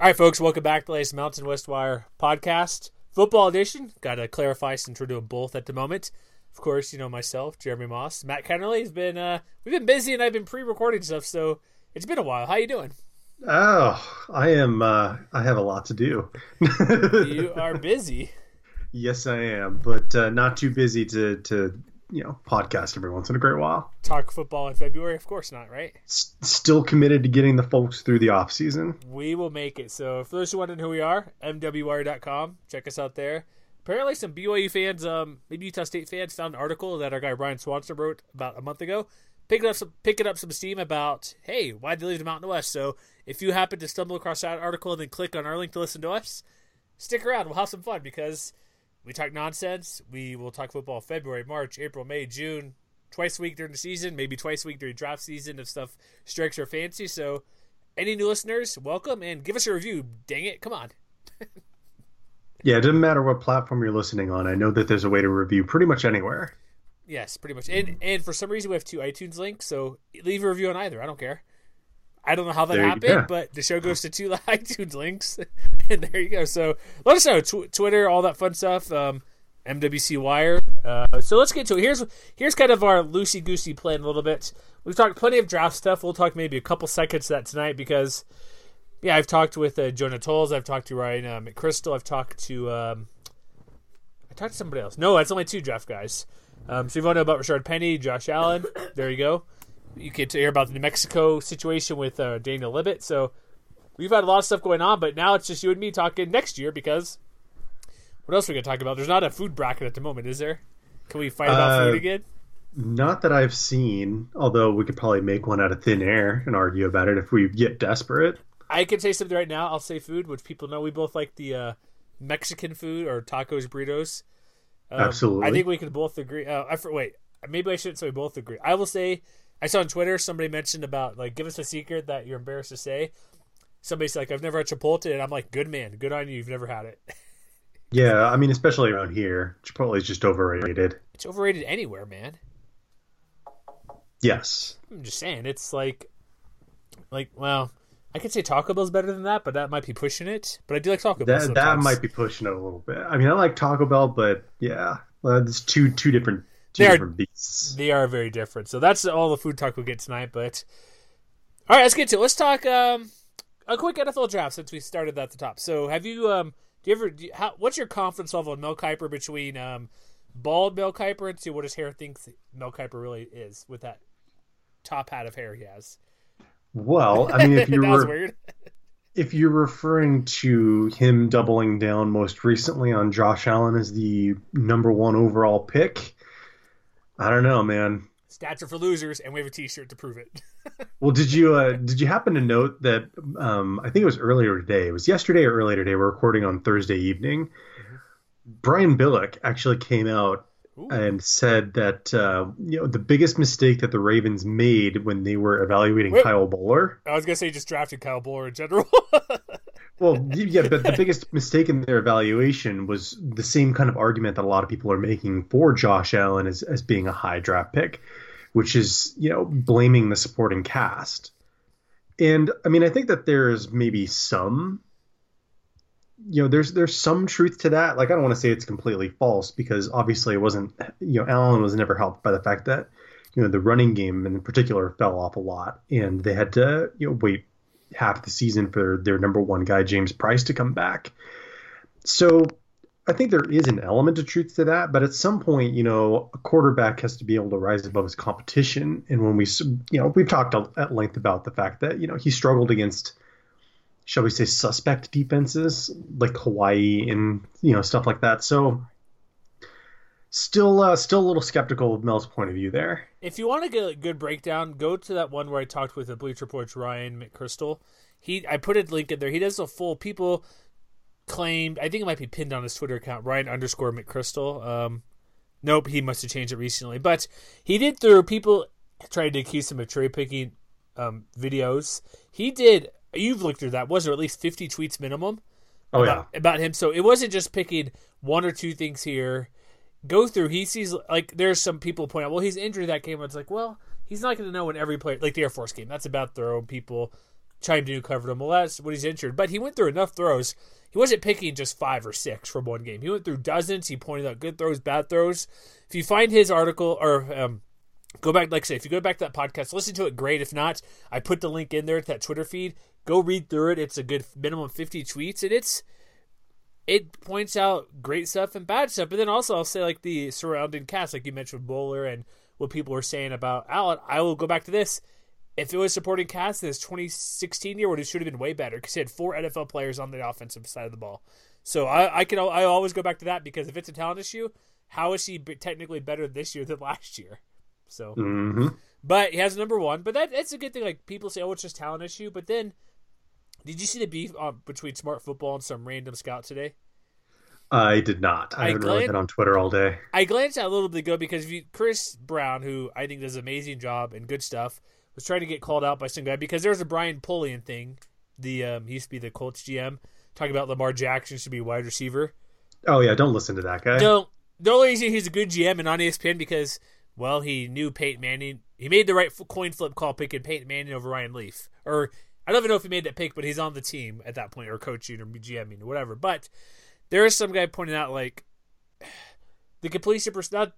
All right, folks, welcome back to the latest Mountain West Wire podcast, football edition. Got to clarify since we're doing both at the moment. Of course, you know myself, Jeremy Moss, Matt Kennerly has been. Uh, we've been busy, and I've been pre-recording stuff, so it's been a while. How you doing? Oh, I am. Uh, I have a lot to do. you are busy. Yes, I am, but uh, not too busy to to you know podcast every once in a great while. Talk football in February, of course not, right? S- still committed to getting the folks through the off season. We will make it. So, for those who wondering who we are, MWWire.com. Check us out there. Apparently, some BYU fans, um, maybe Utah State fans, found an article that our guy Brian Swanson wrote about a month ago, picking up some picking up some steam about, hey, why'd they leave the Mountain West? So, if you happen to stumble across that article and then click on our link to listen to us, stick around. We'll have some fun because we talk nonsense. We will talk football February, March, April, May, June, twice a week during the season, maybe twice a week during draft season if stuff strikes our fancy. So, any new listeners, welcome and give us a review. Dang it, come on. yeah, it doesn't matter what platform you're listening on. I know that there's a way to review pretty much anywhere. Yes, pretty much. And and for some reason we have two iTunes links, so leave a review on either. I don't care. I don't know how that there happened, but the show goes to two iTunes links, and there you go. So let us know Tw- Twitter, all that fun stuff. Um, MWC Wire. Uh, so let's get to it. Here's here's kind of our loosey goosey plan a little bit. We've talked plenty of draft stuff. We'll talk maybe a couple seconds of that tonight because, yeah, I've talked with uh, Jonah Tuls. I've talked to Ryan uh, McCrystal. I've talked to um, I talked to somebody else. No, it's only two draft guys. Um, so you want to know about Rashaad Penny, Josh Allen, there you go you get to hear about the New Mexico situation with uh, Daniel Libit. So we've had a lot of stuff going on, but now it's just you and me talking next year because what else are we gonna talk about? There's not a food bracket at the moment, is there? Can we fight about uh, food again? Not that I've seen, although we could probably make one out of thin air and argue about it if we get desperate. I can say something right now. I'll say food, which people know we both like the uh, Mexican food or tacos, burritos. Um, Absolutely. I think we can both agree. Uh, I wait. Maybe I shouldn't say we both agree. I will say I saw on Twitter somebody mentioned about like give us a secret that you're embarrassed to say. Somebody's like, I've never had Chipotle, and I'm like, good man, good on you. You've never had it. yeah, I mean, especially around here, Chipotle is just overrated. It's overrated anywhere, man. Yes. I'm just saying, it's like, like, well, I could say Taco Bell's better than that, but that might be pushing it. But I do like Taco Bell. That, that might be pushing it a little bit. I mean, I like Taco Bell, but yeah, well, it's two two different they are, beasts. They are very different. So that's all the food talk we'll get tonight. But all right, let's get to it. Let's talk um, a quick NFL draft since we started at the top. So have you um, do you ever do you, how, what's your confidence level in Mel Kiper between um, bald Mel Kiper and see what his hair thinks Mel Kiper really is with that top hat of hair he has? Well, I mean, if you were if you're referring to him doubling down most recently on Josh Allen as the number one overall pick, I don't know, man. Stats are for losers, and we have a T-shirt to prove it. well, did you uh, did you happen to note that? Um, I think it was earlier today. It was yesterday or earlier today. We're recording on Thursday evening. Mm-hmm. Brian Billick actually came out Ooh. and said that uh, you know the biggest mistake that the Ravens made when they were evaluating Wait, Kyle Boller. I was gonna say just drafted Kyle Boller in general. Well, yeah, but the biggest mistake in their evaluation was the same kind of argument that a lot of people are making for Josh Allen as, as being a high draft pick, which is, you know, blaming the supporting cast. And I mean, I think that there's maybe some, you know, there's there's some truth to that. Like, I don't want to say it's completely false because obviously it wasn't, you know, Allen was never helped by the fact that, you know, the running game in particular fell off a lot, and they had to, you know, wait half the season for their number one guy, James Price, to come back. So I think there is an element of truth to that, but at some point, you know, a quarterback has to be able to rise above his competition. And when we, you know, we've talked at length about the fact that, you know, he struggled against, shall we say, suspect defenses like Hawaii and, you know, stuff like that. So still uh, still a little skeptical of Mel's point of view there. If you want to get a good breakdown, go to that one where I talked with the Bleacher Report's Ryan McCrystal. He I put a link in there. He does a full people claimed I think it might be pinned on his Twitter account, Ryan underscore McCrystal. Um, nope, he must have changed it recently. But he did through people tried to accuse him of cherry picking um, videos. He did you've looked through that, was there at least fifty tweets minimum? Oh about, yeah. About him. So it wasn't just picking one or two things here go through, he sees like there's some people point out, well, he's injured that game. It's like, well, he's not going to know when every player, like the Air Force game, that's about throwing people chimed in who covered him. Well, that's when he's injured. But he went through enough throws. He wasn't picking just five or six from one game. He went through dozens. He pointed out good throws, bad throws. If you find his article or um, go back, like I say, if you go back to that podcast, listen to it, great. If not, I put the link in there to that Twitter feed. Go read through it. It's a good minimum 50 tweets, and it's it points out great stuff and bad stuff. But then also, I'll say like the surrounding cast, like you mentioned, Boller and what people were saying about Allen. I will go back to this. If it was supporting cast in his 2016 year, would it should have been way better because he had four NFL players on the offensive side of the ball. So I, I can I always go back to that because if it's a talent issue, how is he technically better this year than last year? So, mm-hmm. but he has number one. But that that's a good thing. Like people say, oh, it's just talent issue. But then, did you see the beef uh, between Smart Football and some random scout today? I did not. I, I haven't really been on Twitter all day. I glanced at a little bit ago because you, Chris Brown, who I think does an amazing job and good stuff, was trying to get called out by some guy because there was a Brian Polian thing. The um, he used to be the Colts GM talking about Lamar Jackson should be wide receiver. Oh yeah, don't listen to that guy. Don't. The only reason he's a good GM and on ESPN because well he knew Peyton Manning. He made the right coin flip call picking Peyton Manning over Ryan Leaf. Or I don't even know if he made that pick, but he's on the team at that point or coaching or GMing or whatever. But there is some guy pointing out like the completion percent. Not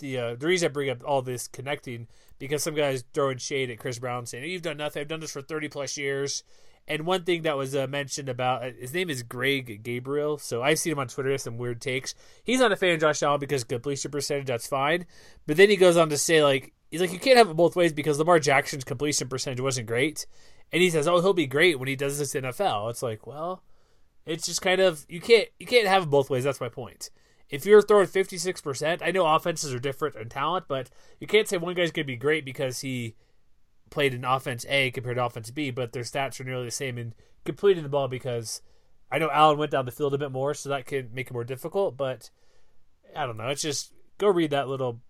the uh, the reason I bring up all this connecting because some guys throwing shade at Chris Brown saying you've done nothing. I've done this for thirty plus years. And one thing that was uh, mentioned about uh, his name is Greg Gabriel. So I've seen him on Twitter. With some weird takes. He's not a fan of Josh Allen because completion percentage. That's fine. But then he goes on to say like he's like you can't have it both ways because Lamar Jackson's completion percentage wasn't great. And he says, "Oh, he'll be great when he does this NFL." It's like, well, it's just kind of you can't you can't have both ways. That's my point. If you're throwing 56%, I know offenses are different in talent, but you can't say one guy's going to be great because he played in offense A compared to offense B, but their stats are nearly the same in completing the ball because I know Allen went down the field a bit more, so that could make it more difficult, but I don't know. It's just go read that little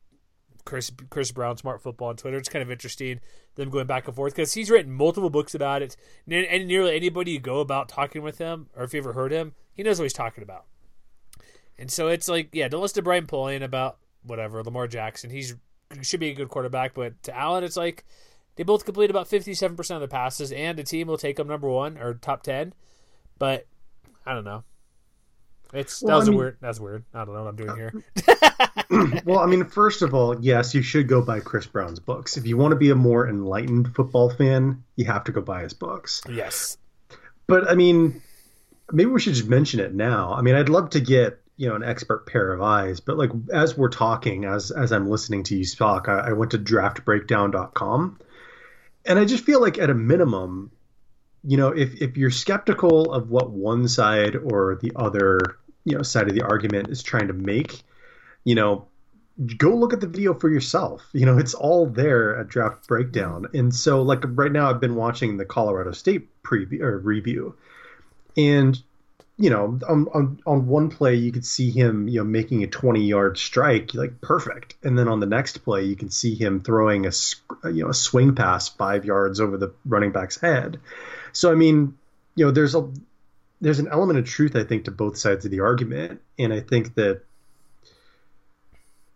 Chris Chris Brown Smart Football on Twitter. It's kind of interesting them going back and forth because he's written multiple books about it. And nearly anybody you go about talking with him, or if you ever heard him, he knows what he's talking about. And so it's like, yeah, don't listen to Brian Polian about whatever Lamar Jackson. He's he should be a good quarterback, but to Allen, it's like they both complete about fifty-seven percent of the passes, and a team will take them number one or top ten. But I don't know. It's well, that was I mean, weird. That's weird. I don't know what I'm doing uh, here. well, I mean, first of all, yes, you should go buy Chris Brown's books. If you want to be a more enlightened football fan, you have to go buy his books. Yes. But I mean, maybe we should just mention it now. I mean, I'd love to get you know an expert pair of eyes, but like as we're talking, as as I'm listening to you talk, I, I went to draftbreakdown.com, and I just feel like at a minimum, you know, if if you're skeptical of what one side or the other you know side of the argument is trying to make you know, go look at the video for yourself. You know, it's all there at Draft Breakdown. And so, like right now, I've been watching the Colorado State preview or review, and you know, on, on on one play you could see him, you know, making a 20 yard strike, like perfect, and then on the next play you can see him throwing a you know a swing pass five yards over the running back's head. So I mean, you know, there's a there's an element of truth I think to both sides of the argument, and I think that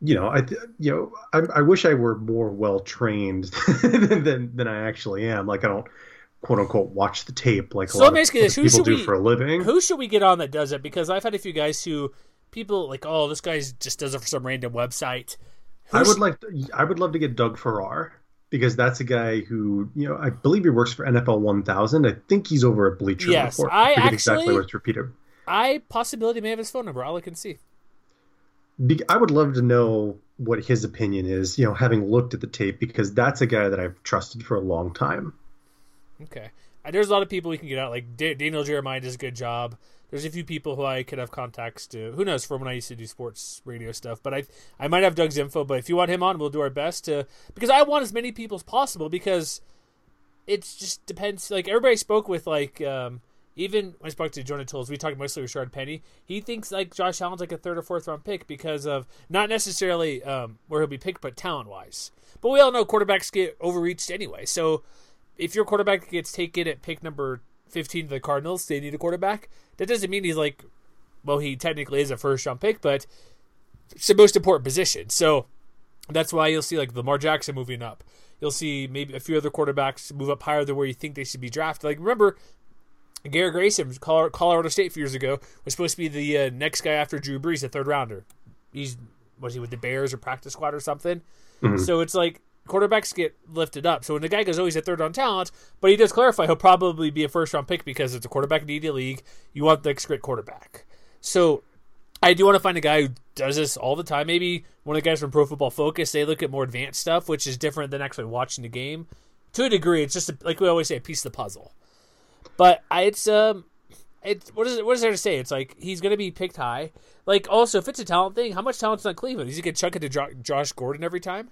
you know, I you know, I, I wish I were more well trained than, than, than I actually am. Like I don't quote unquote watch the tape like so a lot of this, who people do we, for a living. Who should we get on that does it? Because I've had a few guys who people like, oh, this guy just does it for some random website. Who I would like, to, I would love to get Doug Farrar because that's a guy who you know I believe he works for NFL 1000. I think he's over at Bleacher yes, Report. I, I actually, exactly what's repeated. I possibility may have his phone number. I'll look and see. I would love to know what his opinion is, you know, having looked at the tape, because that's a guy that I've trusted for a long time. Okay. There's a lot of people we can get out. Like Daniel Jeremiah does a good job. There's a few people who I could have contacts to. Who knows from when I used to do sports radio stuff. But I I might have Doug's info. But if you want him on, we'll do our best to because I want as many people as possible because it just depends. Like everybody spoke with like um, even when I spoke to Jonah Tuls, we talked mostly with Shard Penny. He thinks like Josh Allen's like a third or fourth round pick because of not necessarily um, where he'll be picked, but talent wise. But we all know quarterbacks get overreached anyway. So if your quarterback gets taken at pick number 15 to the Cardinals, they need a quarterback. That doesn't mean he's like, well, he technically is a first round pick, but it's the most important position. So that's why you'll see like Lamar Jackson moving up. you'll see maybe a few other quarterbacks move up higher than where you think they should be drafted. Like remember, Garrett Grayson from Colorado State a few years ago was supposed to be the uh, next guy after Drew Brees, a third rounder. He's was he with the Bears or practice squad or something? Mm-hmm. So it's like quarterbacks get lifted up. So when the guy goes, oh, he's a third round talent, but he does clarify he'll probably be a first round pick because it's a quarterback needy league. You want the next great quarterback. So I do want to find a guy who does this all the time. Maybe one of the guys from Pro Football Focus, they look at more advanced stuff, which is different than actually watching the game. To a degree, it's just a, like we always say, a piece of the puzzle. But it's um, it's what is it? What is there to say? It's like he's going to be picked high. Like also, if it's a talent thing, how much talent's on Cleveland? Is he going to chuck it to Josh Gordon every time?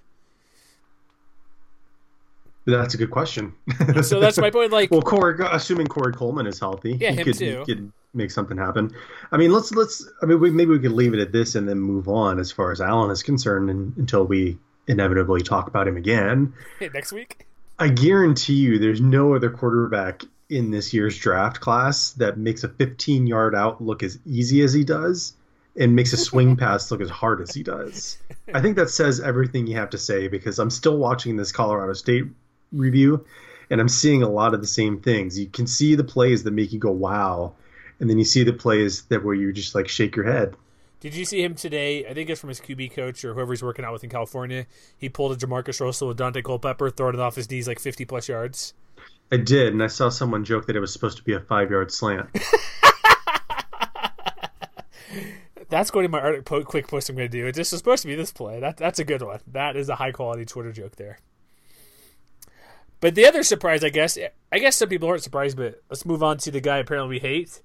That's a good question. so that's my point. Like, well, Corey, assuming Corey Coleman is healthy, yeah, him could, too. He could make something happen. I mean, let's let's. I mean, we, maybe we could leave it at this and then move on as far as Allen is concerned, and, until we inevitably talk about him again next week. I guarantee you, there's no other quarterback in this year's draft class that makes a 15 yard out look as easy as he does and makes a swing pass look as hard as he does. I think that says everything you have to say because I'm still watching this Colorado State review, and I'm seeing a lot of the same things. You can see the plays that make you go wow, and then you see the plays that where you just like shake your head. Did you see him today? I think it's from his QB coach or whoever he's working out with in California. He pulled a Jamarcus Russell with Daunte Culpepper, throwing it off his knees like 50 plus yards. I did, and I saw someone joke that it was supposed to be a five yard slant. that's going to my quick post I'm going to do. It's just supposed to be this play. That that's a good one. That is a high quality Twitter joke there. But the other surprise, I guess, I guess some people aren't surprised, but let's move on to the guy apparently we hate,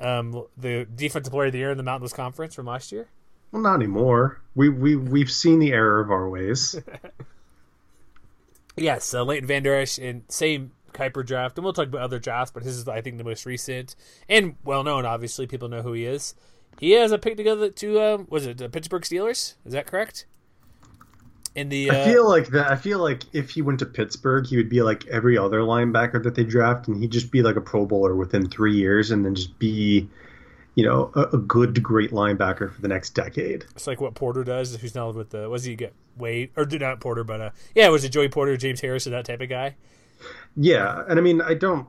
um, the defensive player of the year in the Mountain West Conference from last year. Well, not anymore. We we we've seen the error of our ways. yes, uh, Leighton Vander Esch in same Kiper draft, and we'll talk about other drafts, but his is I think the most recent and well known. Obviously, people know who he is. He has a pick together to um, was it the Pittsburgh Steelers? Is that correct? In the. Uh... I feel like that. I feel like if he went to Pittsburgh, he would be like every other linebacker that they draft, and he'd just be like a Pro Bowler within three years, and then just be, you know, a, a good, great linebacker for the next decade. It's like what Porter does. Who's now with the? Was he get Wade or did not Porter, but uh, yeah, was it Joey Porter, James Harrison, that type of guy? Yeah, and I mean, I don't.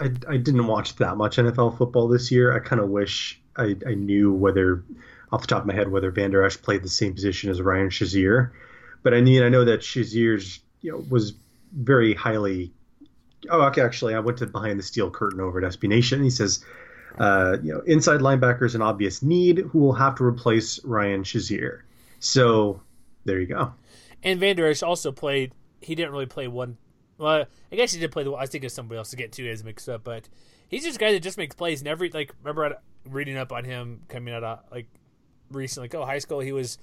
I, I didn't watch that much NFL football this year. I kind of wish I, I knew whether off the top of my head whether Vander Esch played the same position as Ryan Shazier, but I mean I know that Shazier's you know was very highly. Oh, okay. Actually, I went to behind the steel curtain over at SB Nation. He says, uh, you know, inside linebacker is an obvious need who will have to replace Ryan Shazier. So there you go. And Vander Esch also played. He didn't really play one. Well, I guess he did play the. I was thinking of somebody else to get two is mixed up, but he's just a guy that just makes plays and every like. Remember reading up on him coming out of like recently. Like, oh, high school, he was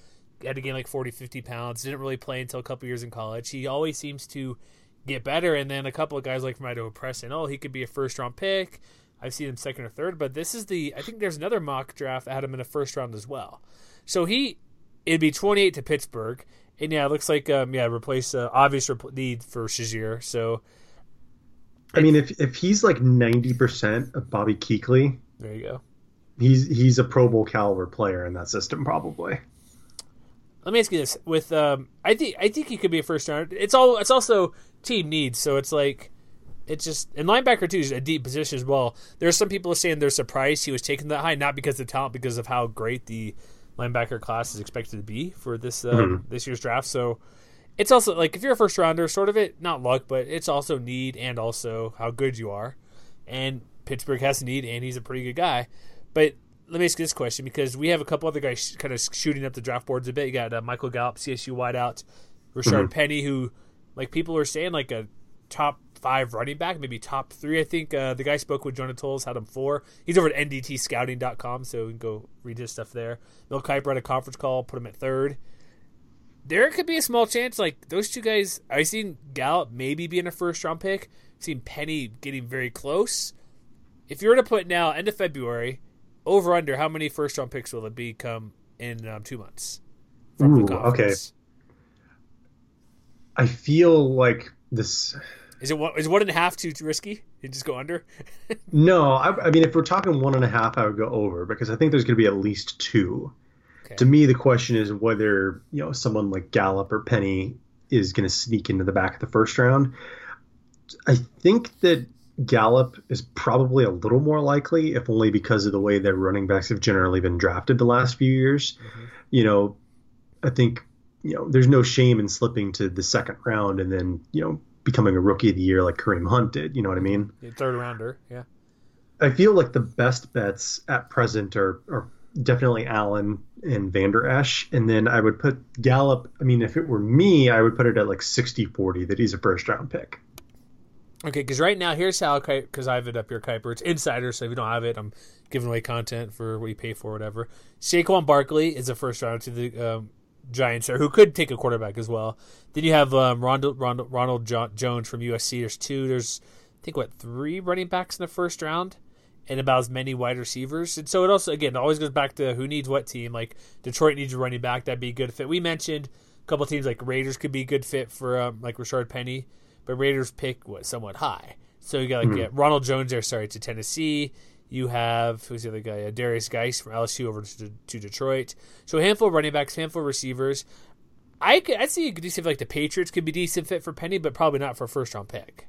had to gain like 40, 50 pounds. Didn't really play until a couple years in college. He always seems to get better. And then a couple of guys like from Idaho Press saying, oh, he could be a first round pick. I've seen him second or third, but this is the. I think there's another mock draft that had him in the first round as well. So he, it'd be 28 to Pittsburgh, and yeah, it looks like um yeah replace uh, obvious rep- need for Shazier. So, I mean, if if he's like 90 percent of Bobby Kuechly, there you go he's he's a Pro Bowl caliber player in that system probably. Let me ask you this: with um, I think I think he could be a first rounder. It's all it's also team needs, so it's like it's just and linebacker too is a deep position as well. There's some people saying they're surprised he was taken that high, not because of talent, because of how great the linebacker class is expected to be for this uh, mm-hmm. this year's draft. So it's also like if you're a first rounder, sort of it not luck, but it's also need and also how good you are. And Pittsburgh has need, and he's a pretty good guy. But let me ask you this question because we have a couple other guys kind of shooting up the draft boards a bit. You got uh, Michael Gallup, CSU wideout, Rashaad mm-hmm. Penny, who like people are saying like a top five running back, maybe top three. I think uh, the guy spoke with Jonah Tuls, had him four. He's over at ndtscouting.com, so you can go read his stuff there. Bill Kiper had a conference call, put him at third. There could be a small chance, like those two guys. I've seen Gallup maybe being a first round pick. I've seen Penny getting very close. If you were to put now end of February, over under how many first round picks will it be come in um, two months? Ooh, okay. I feel like this. Is it one? Is one and a half too, too risky? You just go under. no, I, I, mean if we're talking one and a half, I would go over because I think there's going to be at least two. Okay. To me, the question is whether you know someone like Gallup or Penny is going to sneak into the back of the first round. I think that Gallup is probably a little more likely, if only because of the way that running backs have generally been drafted the last few years. Mm-hmm. You know, I think you know there's no shame in slipping to the second round and then you know becoming a rookie of the year like Kareem Hunt did. You know what I mean? Third rounder, yeah. I feel like the best bets at present are, are definitely Allen and Vander Esch. And then I would put Gallup. I mean, if it were me, I would put it at like 60 40 that he's a first round pick. Okay, because right now, here's how, because I have it up here, Kiper. It's insider, so if you don't have it, I'm giving away content for what you pay for, whatever. Saquon Barkley is a first round to the um, Giants there, who could take a quarterback as well. Then you have um, Ronald, Ronald, Ronald Jones from USC. There's two. There's, I think, what, three running backs in the first round? and about as many wide receivers. And so it also again it always goes back to who needs what team. Like Detroit needs a running back, that'd be a good fit. We mentioned a couple teams like Raiders could be a good fit for um, like Rashaad Penny, but Raiders pick was somewhat high. So you got like mm-hmm. Ronald Jones there, sorry, to Tennessee. You have who's the other guy? Uh, Derrius Guice from LSU over to, to Detroit. So a handful of running backs, handful of receivers. I could I see a decent like the Patriots could be decent fit for Penny, but probably not for a first round pick.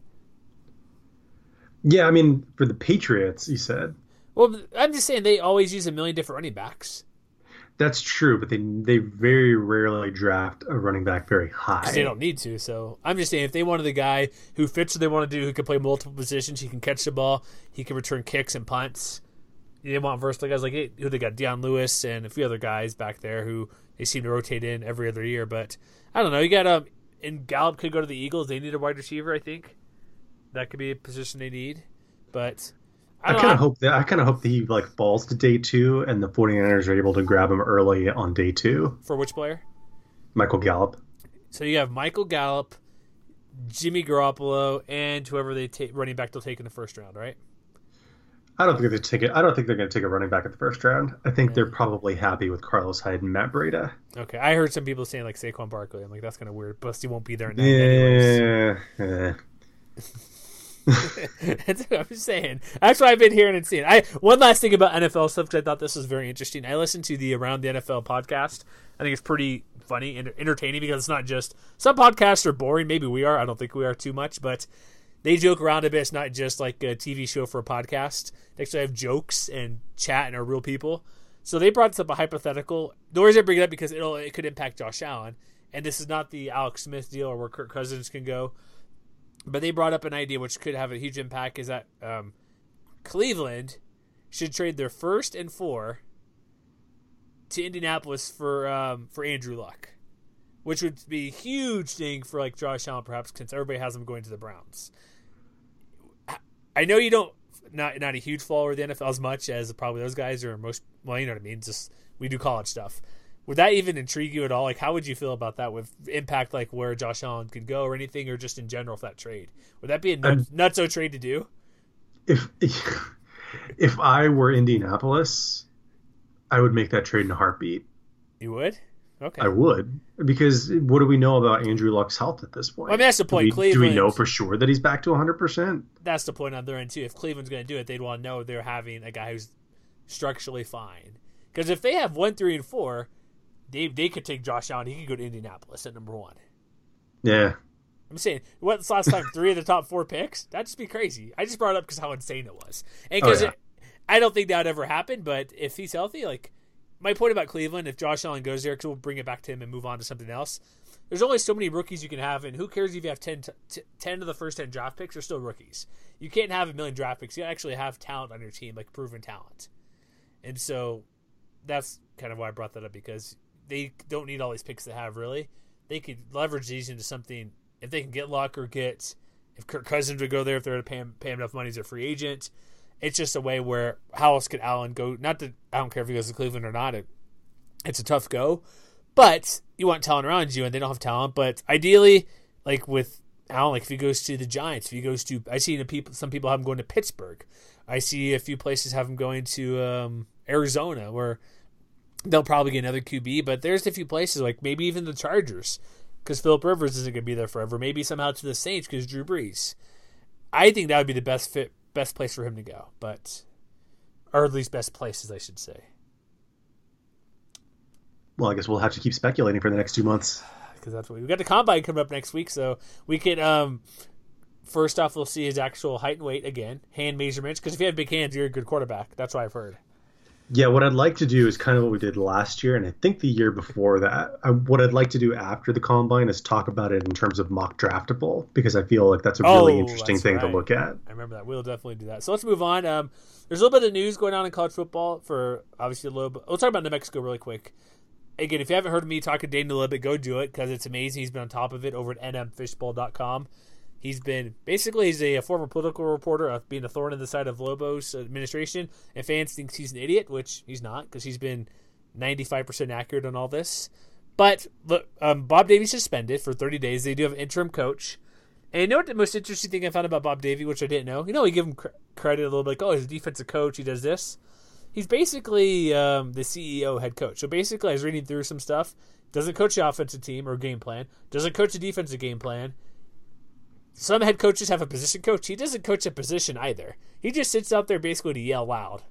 Yeah, I mean, for the Patriots, you said. Well, I'm just saying they always use a million different running backs. That's true, but they they very rarely draft a running back very high. They don't need to. So I'm just saying, if they wanted the guy who fits what they want to do, who can play multiple positions, he can catch the ball, he can return kicks and punts. They want versatile guys like who they got Dion Lewis and a few other guys back there who they seem to rotate in every other year. But I don't know. You got um, and Gallup could go to the Eagles. They need a wide receiver, I think that could be a position they need. But I, I kind of hope that I kind of hope that he like falls to day two and the 49ers are able to grab him early on day two. For which player? Michael Gallup. So you have Michael Gallup, Jimmy Garoppolo, and whoever they take running back they'll take in the first round, right? I don't think they take it. I don't think they're going to take a running back at the first round. I think yeah. they're probably happy with Carlos Hyde and Matt Breida. Okay, I heard some people saying like Saquon Barkley. I'm like, that's kind of weird. Busty won't be there. In yeah. That's what I'm saying. That's what I've been hearing and seeing. I one last thing about NFL stuff because I thought this was very interesting. I listened to the Around the NFL podcast. I think it's pretty funny and entertaining because it's not just some podcasts are boring. Maybe we are. I don't think we are too much, but they joke around a bit. It's not just like a TV show for a podcast. They actually have jokes and chat and are real people. So they brought up a hypothetical. The reason I bring it up because it'll it could impact Josh Allen, and this is not the Alex Smith deal or where Kirk Cousins can go. But they brought up an idea which could have a huge impact is that um, Cleveland should trade their first and four to Indianapolis for um, for Andrew Luck, which would be a huge thing for like Josh Allen, perhaps since everybody has him going to the Browns. I know you don't not not a huge follower of the NFL as much as probably those guys or most well, you know what I mean. Just we do college stuff, would that even intrigue you at all? Like, how would you feel about that with impact, like where Josh Allen could go or anything, or just in general for that trade? Would that be a nut, nutso trade to do? If if I were Indianapolis, I would make that trade in a heartbeat. You would? Okay. I would because what do we know about Andrew Luck's health at this point? Well, I mean, that's the point. Do we, Cleveland. Do we know for sure that he's back to 100? percent That's the point on their end too. If Cleveland's going to do it, they'd want to know they're having a guy who's structurally fine. Because if they have one, three, and four, they they could take Josh Allen. He could go to Indianapolis at number one. Yeah. I'm saying, what's last time? Three of the top four picks? That'd just be crazy. I just brought it up because how insane it was. And because oh, yeah. I don't think that would ever happen, but if he's healthy, like, my point about Cleveland, if Josh Allen goes there, because we'll bring it back to him and move on to something else. There's only so many rookies you can have, and who cares if you have 10, t- 10 of the first 10 draft picks are still rookies. You can't have a million draft picks. You actually have talent on your team, like proven talent. And so that's kind of why I brought that up because they don't need all these picks they have really. They could leverage these into something if they can get Luck or get if Kirk Cousins would go there if they're to pay him, pay him enough money as a free agent. It's just a way where how else could Allen go? Not that I don't care if he goes to Cleveland or not. It, it's a tough go, but you want talent around you, and they don't have talent. But ideally, like with Allen, like if he goes to the Giants, if he goes to, I see people, some people have him going to Pittsburgh. I see a few places have him going to um, Arizona, where they'll probably get another QB, but there's a few places like maybe even the Chargers because Philip Rivers isn't going to be there forever. Maybe somehow to the Saints because Drew Brees. I think that would be the best fit, best place for him to go, but or at least best places, I should say. Well, I guess we'll have to keep speculating for the next two months. because that's what we've got the combine coming up next week, so we can um first off we'll see his actual height and weight again, hand measurements. Because if you have big hands, you're a good quarterback. That's what I've heard. Yeah, what I'd like to do is kind of what we did last year, and I think the year before that. I, what I'd like to do after the combine is talk about it in terms of MockDraftable, because I feel like that's a really Oh, interesting thing right. to look at. I remember that. We'll definitely do that. So let's move on. Um, there's a little bit of news going on in college football for obviously a little bit. We'll talk about New Mexico really quick. Again, if you haven't heard me talk to Dane a little bit, go do it because it's amazing. He's been on top of it over at nmfishbowl.com. He's been basically he's a, former political reporter of being a thorn in the side of Lobos administration, and fans think he's an idiot, which he's not because he's been 95% accurate on all this. But um, Bob Davie's suspended for 30 days. They do have interim coach. And you know what the most interesting thing I found about Bob Davie, which I didn't know? You know, we give him cr- credit a little bit, like, oh, he's a defensive coach, he does this. He's basically um, the CEO head coach. So basically, I was reading through some stuff. Doesn't coach the offensive team or game plan. Doesn't coach the defensive game plan. Some head coaches have a position coach. He doesn't coach a position either. He just sits out there basically to yell loud.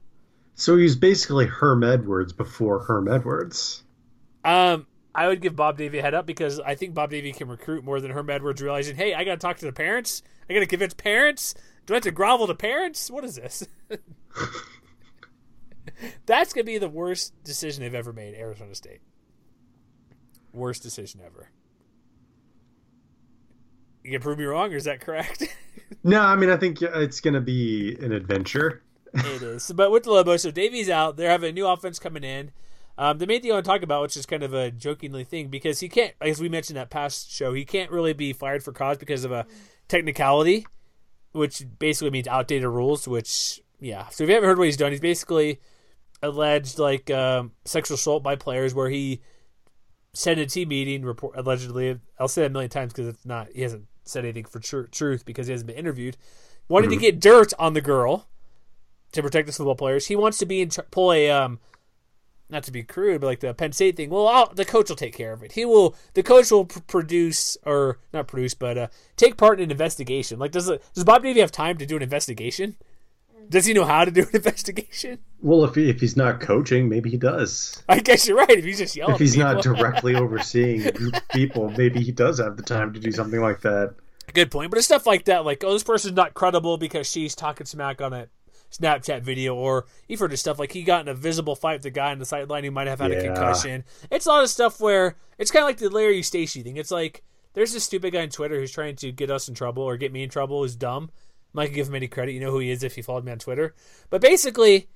So he's basically Herm Edwards before Herm Edwards. Um, I would give Bob Davie a head up because I think Bob Davie can recruit more than Herm Edwards realizing, hey, I got to talk to the parents. I got to convince parents. Do I have to grovel to parents? What is this? That's going to be the worst decision they've ever made, Arizona State. Worst decision ever. You can prove me wrong, or is that correct? No, I mean I think it's going to be an adventure. it is. But with the Lobos, so Davie's out. They're having a new offense coming in. Um, the main thing I want to talk about, which is kind of a jokingly thing, because he can't, as we mentioned that past show, he can't really be fired for cause because of a technicality, which basically means outdated rules. Which, yeah. So if you haven't heard what he's done, he's basically alleged like um, sexual assault by players, where he said in a team meeting, report allegedly. I'll say that a million times because it's not. He hasn't said anything for tr- truth because he hasn't been interviewed. Wanted to get dirt on the girl to protect the football players. He wants to be in tr- pull a um, not to be crude, but like the Penn State thing. Well, I'll, the coach will take care of it. He will. The coach will pr- produce or not produce, but uh, take part in an investigation. Like does does Bob Davie have time to do an investigation? Does he know how to do an investigation? Well, if he, if he's not coaching, maybe he does. I guess you're right. If he's just yelling, If he's not directly overseeing a group of people, maybe he does have the time to do something like that. Good point. But it's stuff like that, like, oh, this person's not credible because she's talking smack on a Snapchat video, or you've heard of stuff like he got in a visible fight with the guy on the sideline who might have had a concussion. It's a lot of stuff where it's kind of like the Larry Eustachy thing. It's like there's this stupid guy on Twitter who's trying to get us in trouble or get me in trouble, who's dumb. Not gonna give him any credit. You know who he is if you followed me on Twitter. But basically,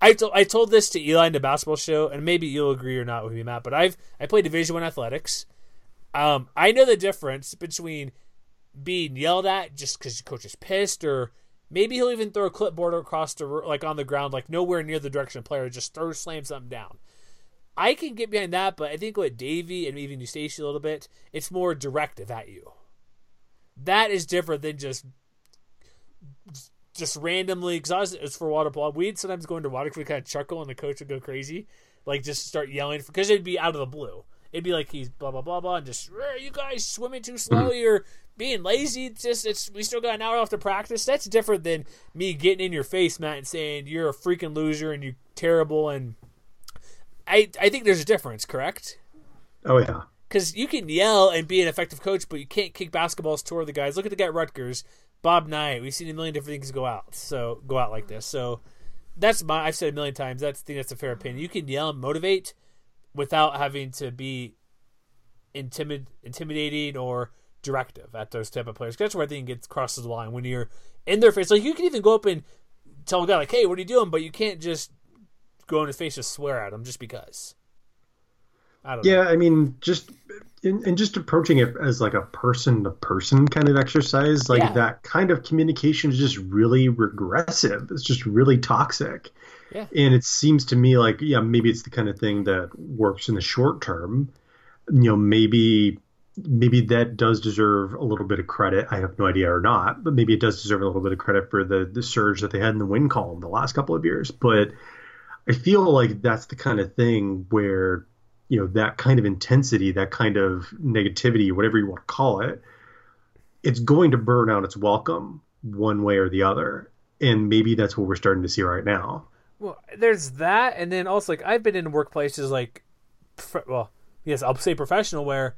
I to- I told this to Eli in the basketball show, and maybe you'll agree or not with me, Matt. But I've I played Division One athletics. Um, I know the difference between being yelled at just because your coach is pissed, or maybe he'll even throw a clipboard across the like on the ground, like nowhere near the direction of the player, just throw slam something down. I can get behind that, but I think with Davie and even Eustachy a little bit, it's more directive at you. That is different than just just randomly because it's for water polo. We'd sometimes go into water, we kind of chuckle, and the coach would go crazy, like just start yelling because it'd be out of the blue. It'd be like he's blah blah blah blah, and just "Eh, you guys swimming too slow. You're being lazy. It's just it's we still got an hour left to practice. That's different than me getting in your face, Matt, and saying you're a freaking loser and you're terrible. And I I think there's a difference, correct? Oh yeah. because you can yell and be an effective coach, but you can't kick basketballs toward the guys. Look at the guy at Rutgers, Bob Knight. We've seen a million different things go out, so go out like this. So that's my. I've said a million times. That's I think that's a fair opinion. You can yell and motivate without having to be intimid intimidating or directive at those type of players. That's where I think it gets crosses the line when you're in their face. Like you can even go up and tell a guy like, "Hey, what are you doing?" But you can't just go in his face and swear at him just because. I don't know. Yeah, I mean, just and, and just approaching it as like a person to person kind of exercise, like Yeah. that kind of communication is just really regressive. It's just really toxic. Yeah. And it seems to me like, yeah, maybe it's the kind of thing that works in the short term. You know, maybe maybe that does deserve a little bit of credit. I have no idea or not, but maybe it does deserve a little bit of credit for the the surge that they had in the win column the last couple of years. But I feel like that's the kind of thing where you know that kind of intensity, that kind of negativity, whatever you want to call it, it's going to burn out its welcome one way or the other. And maybe that's what we're starting to see right now. Well, there's that, and then also like I've been in workplaces like, well, yes, I'll say professional where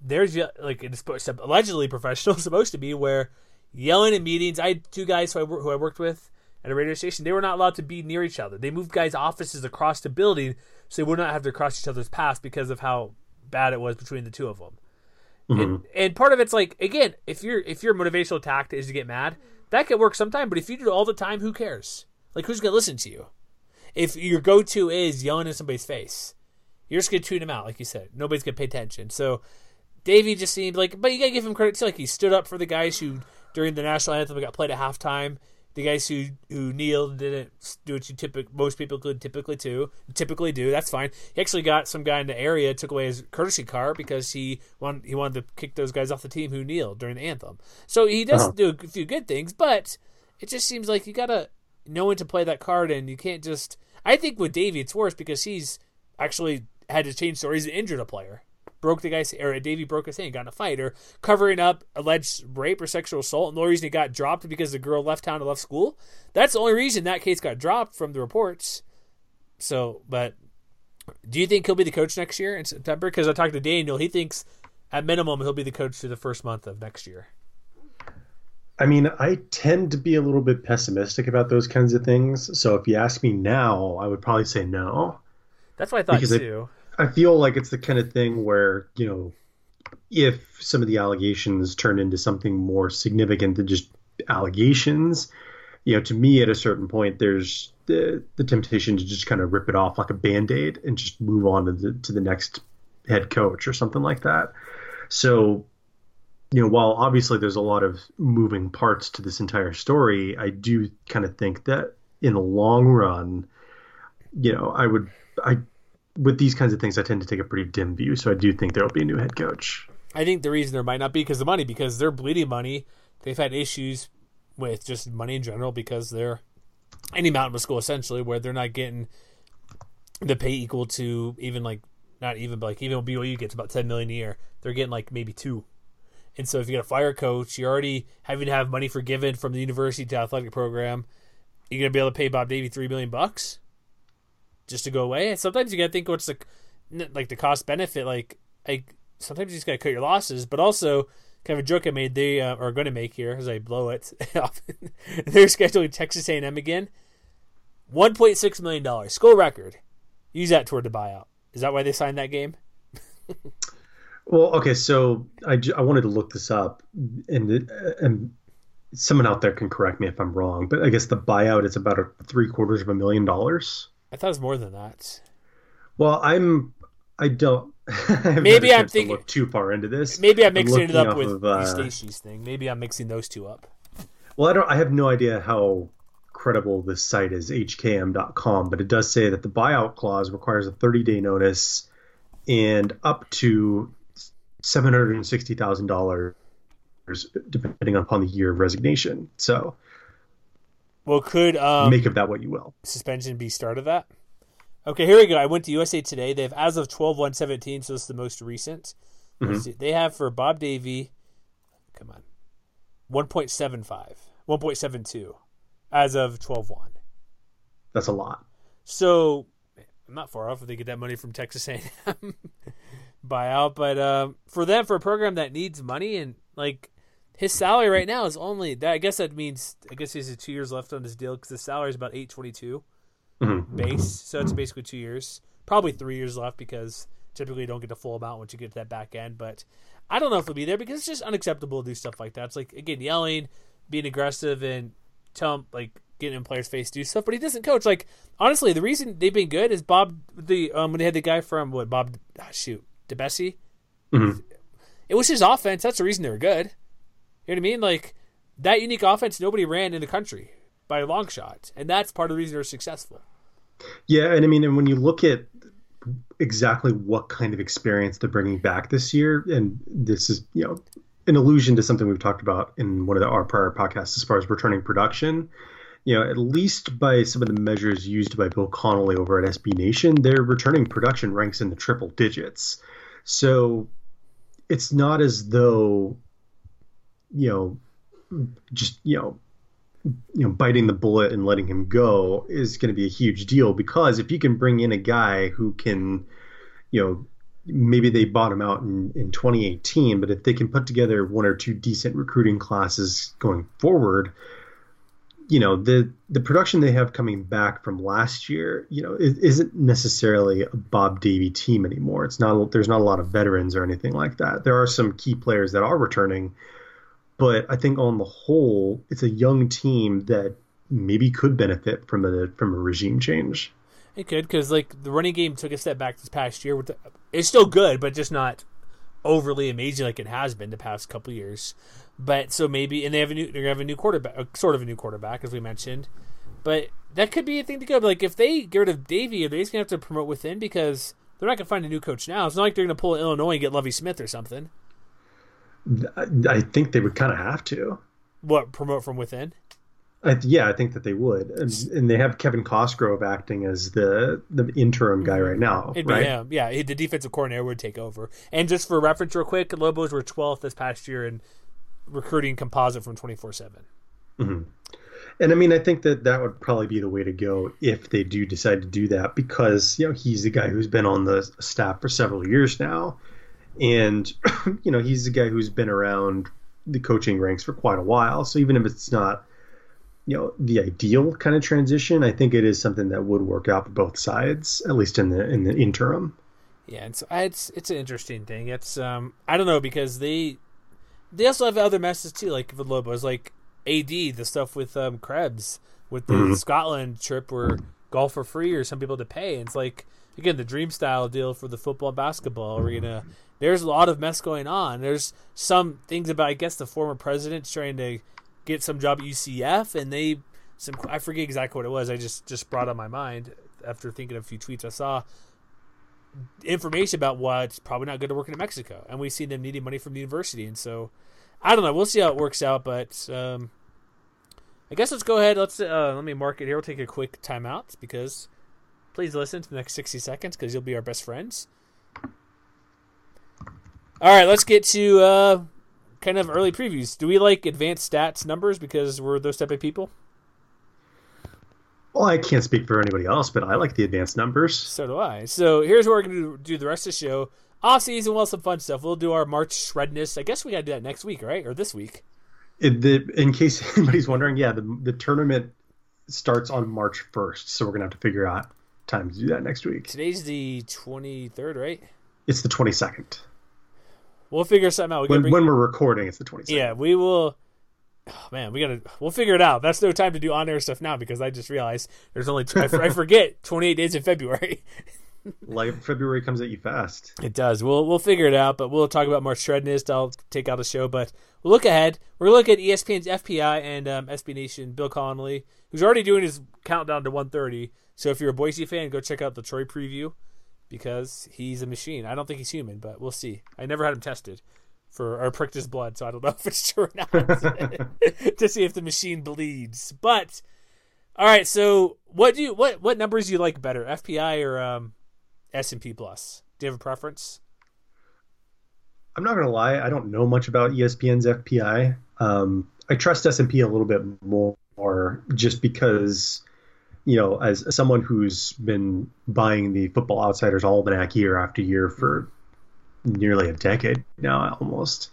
there's like it's allegedly professional supposed to be where yelling in meetings. I had two guys who I, who I worked with at a radio station. They were not allowed to be near each other. They moved guys' offices across the building so they would not have to cross each other's paths because of how bad it was between the two of them. Mm-hmm. And, and, part of it's like again, if your if your motivational tactic is to get mad, that could work sometime. But if you do it all the time, who cares? Like who's gonna listen to you? If your go to is yelling in somebody's face, you're just gonna tune them out, like you said. Nobody's gonna pay attention. So Davie just seemed like, but you gotta give him credit too. Like he stood up for the guys who during the national anthem got played at halftime. The guys who who kneeled didn't do what you typical most people could typically do. Typically do. That's fine. He actually got some guy in the area took away his courtesy car because he wanted he wanted to kick those guys off the team who kneeled during the anthem. So he does uh-huh. do a few good things, but it just seems like you gotta know when to play that card, and you can't just. I think with Davie it's worse because he's actually had to change stories and injured a player broke the guy's or Davie broke his hand, got in a fight, or covering up alleged rape or sexual assault. And the only reason he got dropped because the girl left town and left school. That's the only reason that case got dropped from the reports. So, but do you think he'll be the coach next year in September? Because I talked to Daniel, he thinks at minimum he'll be the coach through the first month of next year. I mean, I tend to be a little bit pessimistic about those kinds of things. So if you ask me now, I would probably say no. That's what I thought because too. I, I feel like it's the kind of thing where you know, if some of the allegations turn into something more significant than just allegations, you know, to me at a certain point, there's the the temptation to just kind of rip it off like a band aid and just move on to the to the next head coach or something like that. So, you know, while obviously there's a lot of moving parts to this entire story, I do kind of think that in the long run, you know, I would I with these kinds of things, I tend to take a pretty dim view. So I do think there will be a new head coach. I think the reason there might not be because the money, because they're bleeding money. They've had issues with just money in general because they're any mountain of school essentially where they're not getting the pay equal to even like not even but like even BYU gets about ten million a year. They're getting like maybe two. And so if you get a fire coach, you're already having to have money forgiven from the university to athletic program. You're gonna be able to pay Bob Davie three million bucks just to go away. And sometimes you gotta think what's the like the cost benefit. Like like sometimes you just gotta cut your losses, but also kind of a joke I made they uh, are going to make here as I blow it. They're scheduling Texas A&M again. One point six million dollars, school record. Use that toward the buyout. Is that why they signed that game? well, okay, so I, I wanted to look this up, and and someone out there can correct me if I'm wrong, but I guess the buyout is about a three quarters of a million dollars. I thought it was more than that. Well, I'm. I don't. maybe I'm thinking look too far into this. Maybe I'm mixing I'm it up with of, uh, Stacey's thing. Maybe I'm mixing those two up. Well, I don't. I have no idea how credible this site is, HKM.com, but it does say that the buyout clause requires a 30 day notice and up to seven hundred and sixty thousand dollars, depending upon the year of resignation. So well, could um, make of that what you will. Suspension be start of that? Okay, here we go. I went to USA Today. They have as of 12 117, so this is the most recent. Mm-hmm. They have for Bob Davie, come on, 1.75, 1.72 as of 12 1. That's a lot. So I'm not far off if they get that money from Texas A&M buyout, but um, for them, for a program that needs money and like his salary right now is only that. I guess that means I guess he has two years left on his deal because the salary is about eight twenty two mm-hmm. base, so it's basically two years, probably three years left because typically you don't get the full amount once you get to that back end. But I don't know if he'll be there because it's just unacceptable to do stuff like that. It's like again yelling, being aggressive, and tell him like getting in players' face do stuff. But he doesn't coach. Like honestly, the reason they've been good is Bob the um when they had the guy from what Bob ah, shoot DeBesse. Mm-hmm. It was his offense. That's the reason they were good. You know what I mean? Like that unique offense, nobody ran in the country by a long shot, and that's part of the reason they're successful. Yeah, and I mean, and when you look at exactly what kind of experience they're bringing back this year, and this is you know an allusion to something we've talked about in one of the, our prior podcasts as far as returning production. You know, at least by some of the measures used by Bill Connolly over at SB Nation, their returning production ranks in the triple digits. So it's not as though you know, just you know, you know, biting the bullet and letting him go is going to be a huge deal because if you can bring in a guy who can, you know, maybe they bought him out in, in 2018, but if they can put together one or two decent recruiting classes going forward, you know the the production they have coming back from last year, you know, isn't necessarily a Bob Davie team anymore. It's not there's not a lot of veterans or anything like that. There are some key players that are returning, but I think on the whole, it's a young team that maybe could benefit from a from a regime change. It could because like the running game took a step back this past year. The, It's still good, but just not overly amazing like it has been the past couple years. But so maybe, and they have a new, they have a new quarterback, uh, sort of a new quarterback, as we mentioned. But that could be a thing to go. But like if they get rid of Davie, are they just gonna have to promote within because they're not gonna find a new coach now? It's not like they're gonna pull Illinois and get Lovie Smith or something. I think they would kind of have to. What promote from within? I, yeah, I think that they would, and, and, they have Kevin Cosgrove acting as the the interim guy right now. It'd right? him. Yeah, the defensive coordinator would take over. And just for reference, real quick, Lobos were 12th this past year in recruiting composite from 24 seven. Mm-hmm. And I mean, I think that that would probably be the way to go if they do decide to do that, because you know he's the guy who's been on the staff for several years now, and you know he's the guy who's been around the coaching ranks for quite a while. So even if it's not you know the ideal kind of transition, I think it is something that would work out for both sides, at least in the in the interim. Yeah, it's it's it's an interesting thing. It's um I don't know because they they also have other messes too, like with Lobos, like AD the stuff with um Krebs with the mm-hmm. Scotland trip where golf for free or some people to pay. And it's like again the dream style deal for the football basketball arena. There's a lot of mess going on. There's some things about I guess the former president's trying to get some job at UCF, and they some I forget exactly what it was. I just just brought on my mind after thinking of a few tweets I saw information about what's probably not good to work in Mexico, and we've seen them needing money from the university, and so I don't know. We'll see how it works out, but um, I guess let's go ahead. Let's uh, let me mark it here. We'll take a quick timeout because please listen to the next sixty seconds because you'll be our best friends. All right, let's get to uh, kind of early previews. Do we like advanced stats numbers because we're those type of people? Well, I can't speak for anybody else, but I like the advanced numbers. So do I. So here's what we're going to do the rest of the show. Off season, well, some fun stuff. We'll do our March shredness. I guess we got to do that next week, right? Or this week. In, the, in case anybody's wondering, yeah, the, the tournament starts on March 1st, so we're going to have to figure out time to do that next week. Today's the 23rd, right? It's the 22nd. We'll figure something out. We when, bring... when we're recording, it's the 22nd. Yeah, we will. Oh, man, we gotta. We'll figure it out. That's no time to do on-air stuff now because I just realized there's only. I, I forget 28 days in February. like February comes at you fast. It does. We'll we'll figure it out, but we'll talk about more Shrednist. I'll take out the show, but we'll look ahead. We're gonna look at ESPN's FPI and um, SB Nation. Bill Connolly, who's already doing his countdown to 130. So if you're a Boise fan, go check out the Troy preview because he's a machine. I don't think he's human, but we'll see. I never had him tested for or pricked his blood, so I don't know if it's true or not to see if the machine bleeds. But all right, so what do you what what numbers do you like better, FPI or um, S and P plus? Do you have a preference? I'm not gonna lie, I don't know much about ESPN's FPI. Um, I trust S and P a little bit more, just because you know, as someone who's been buying the Football Outsiders Almanac year after year for nearly a decade now, almost,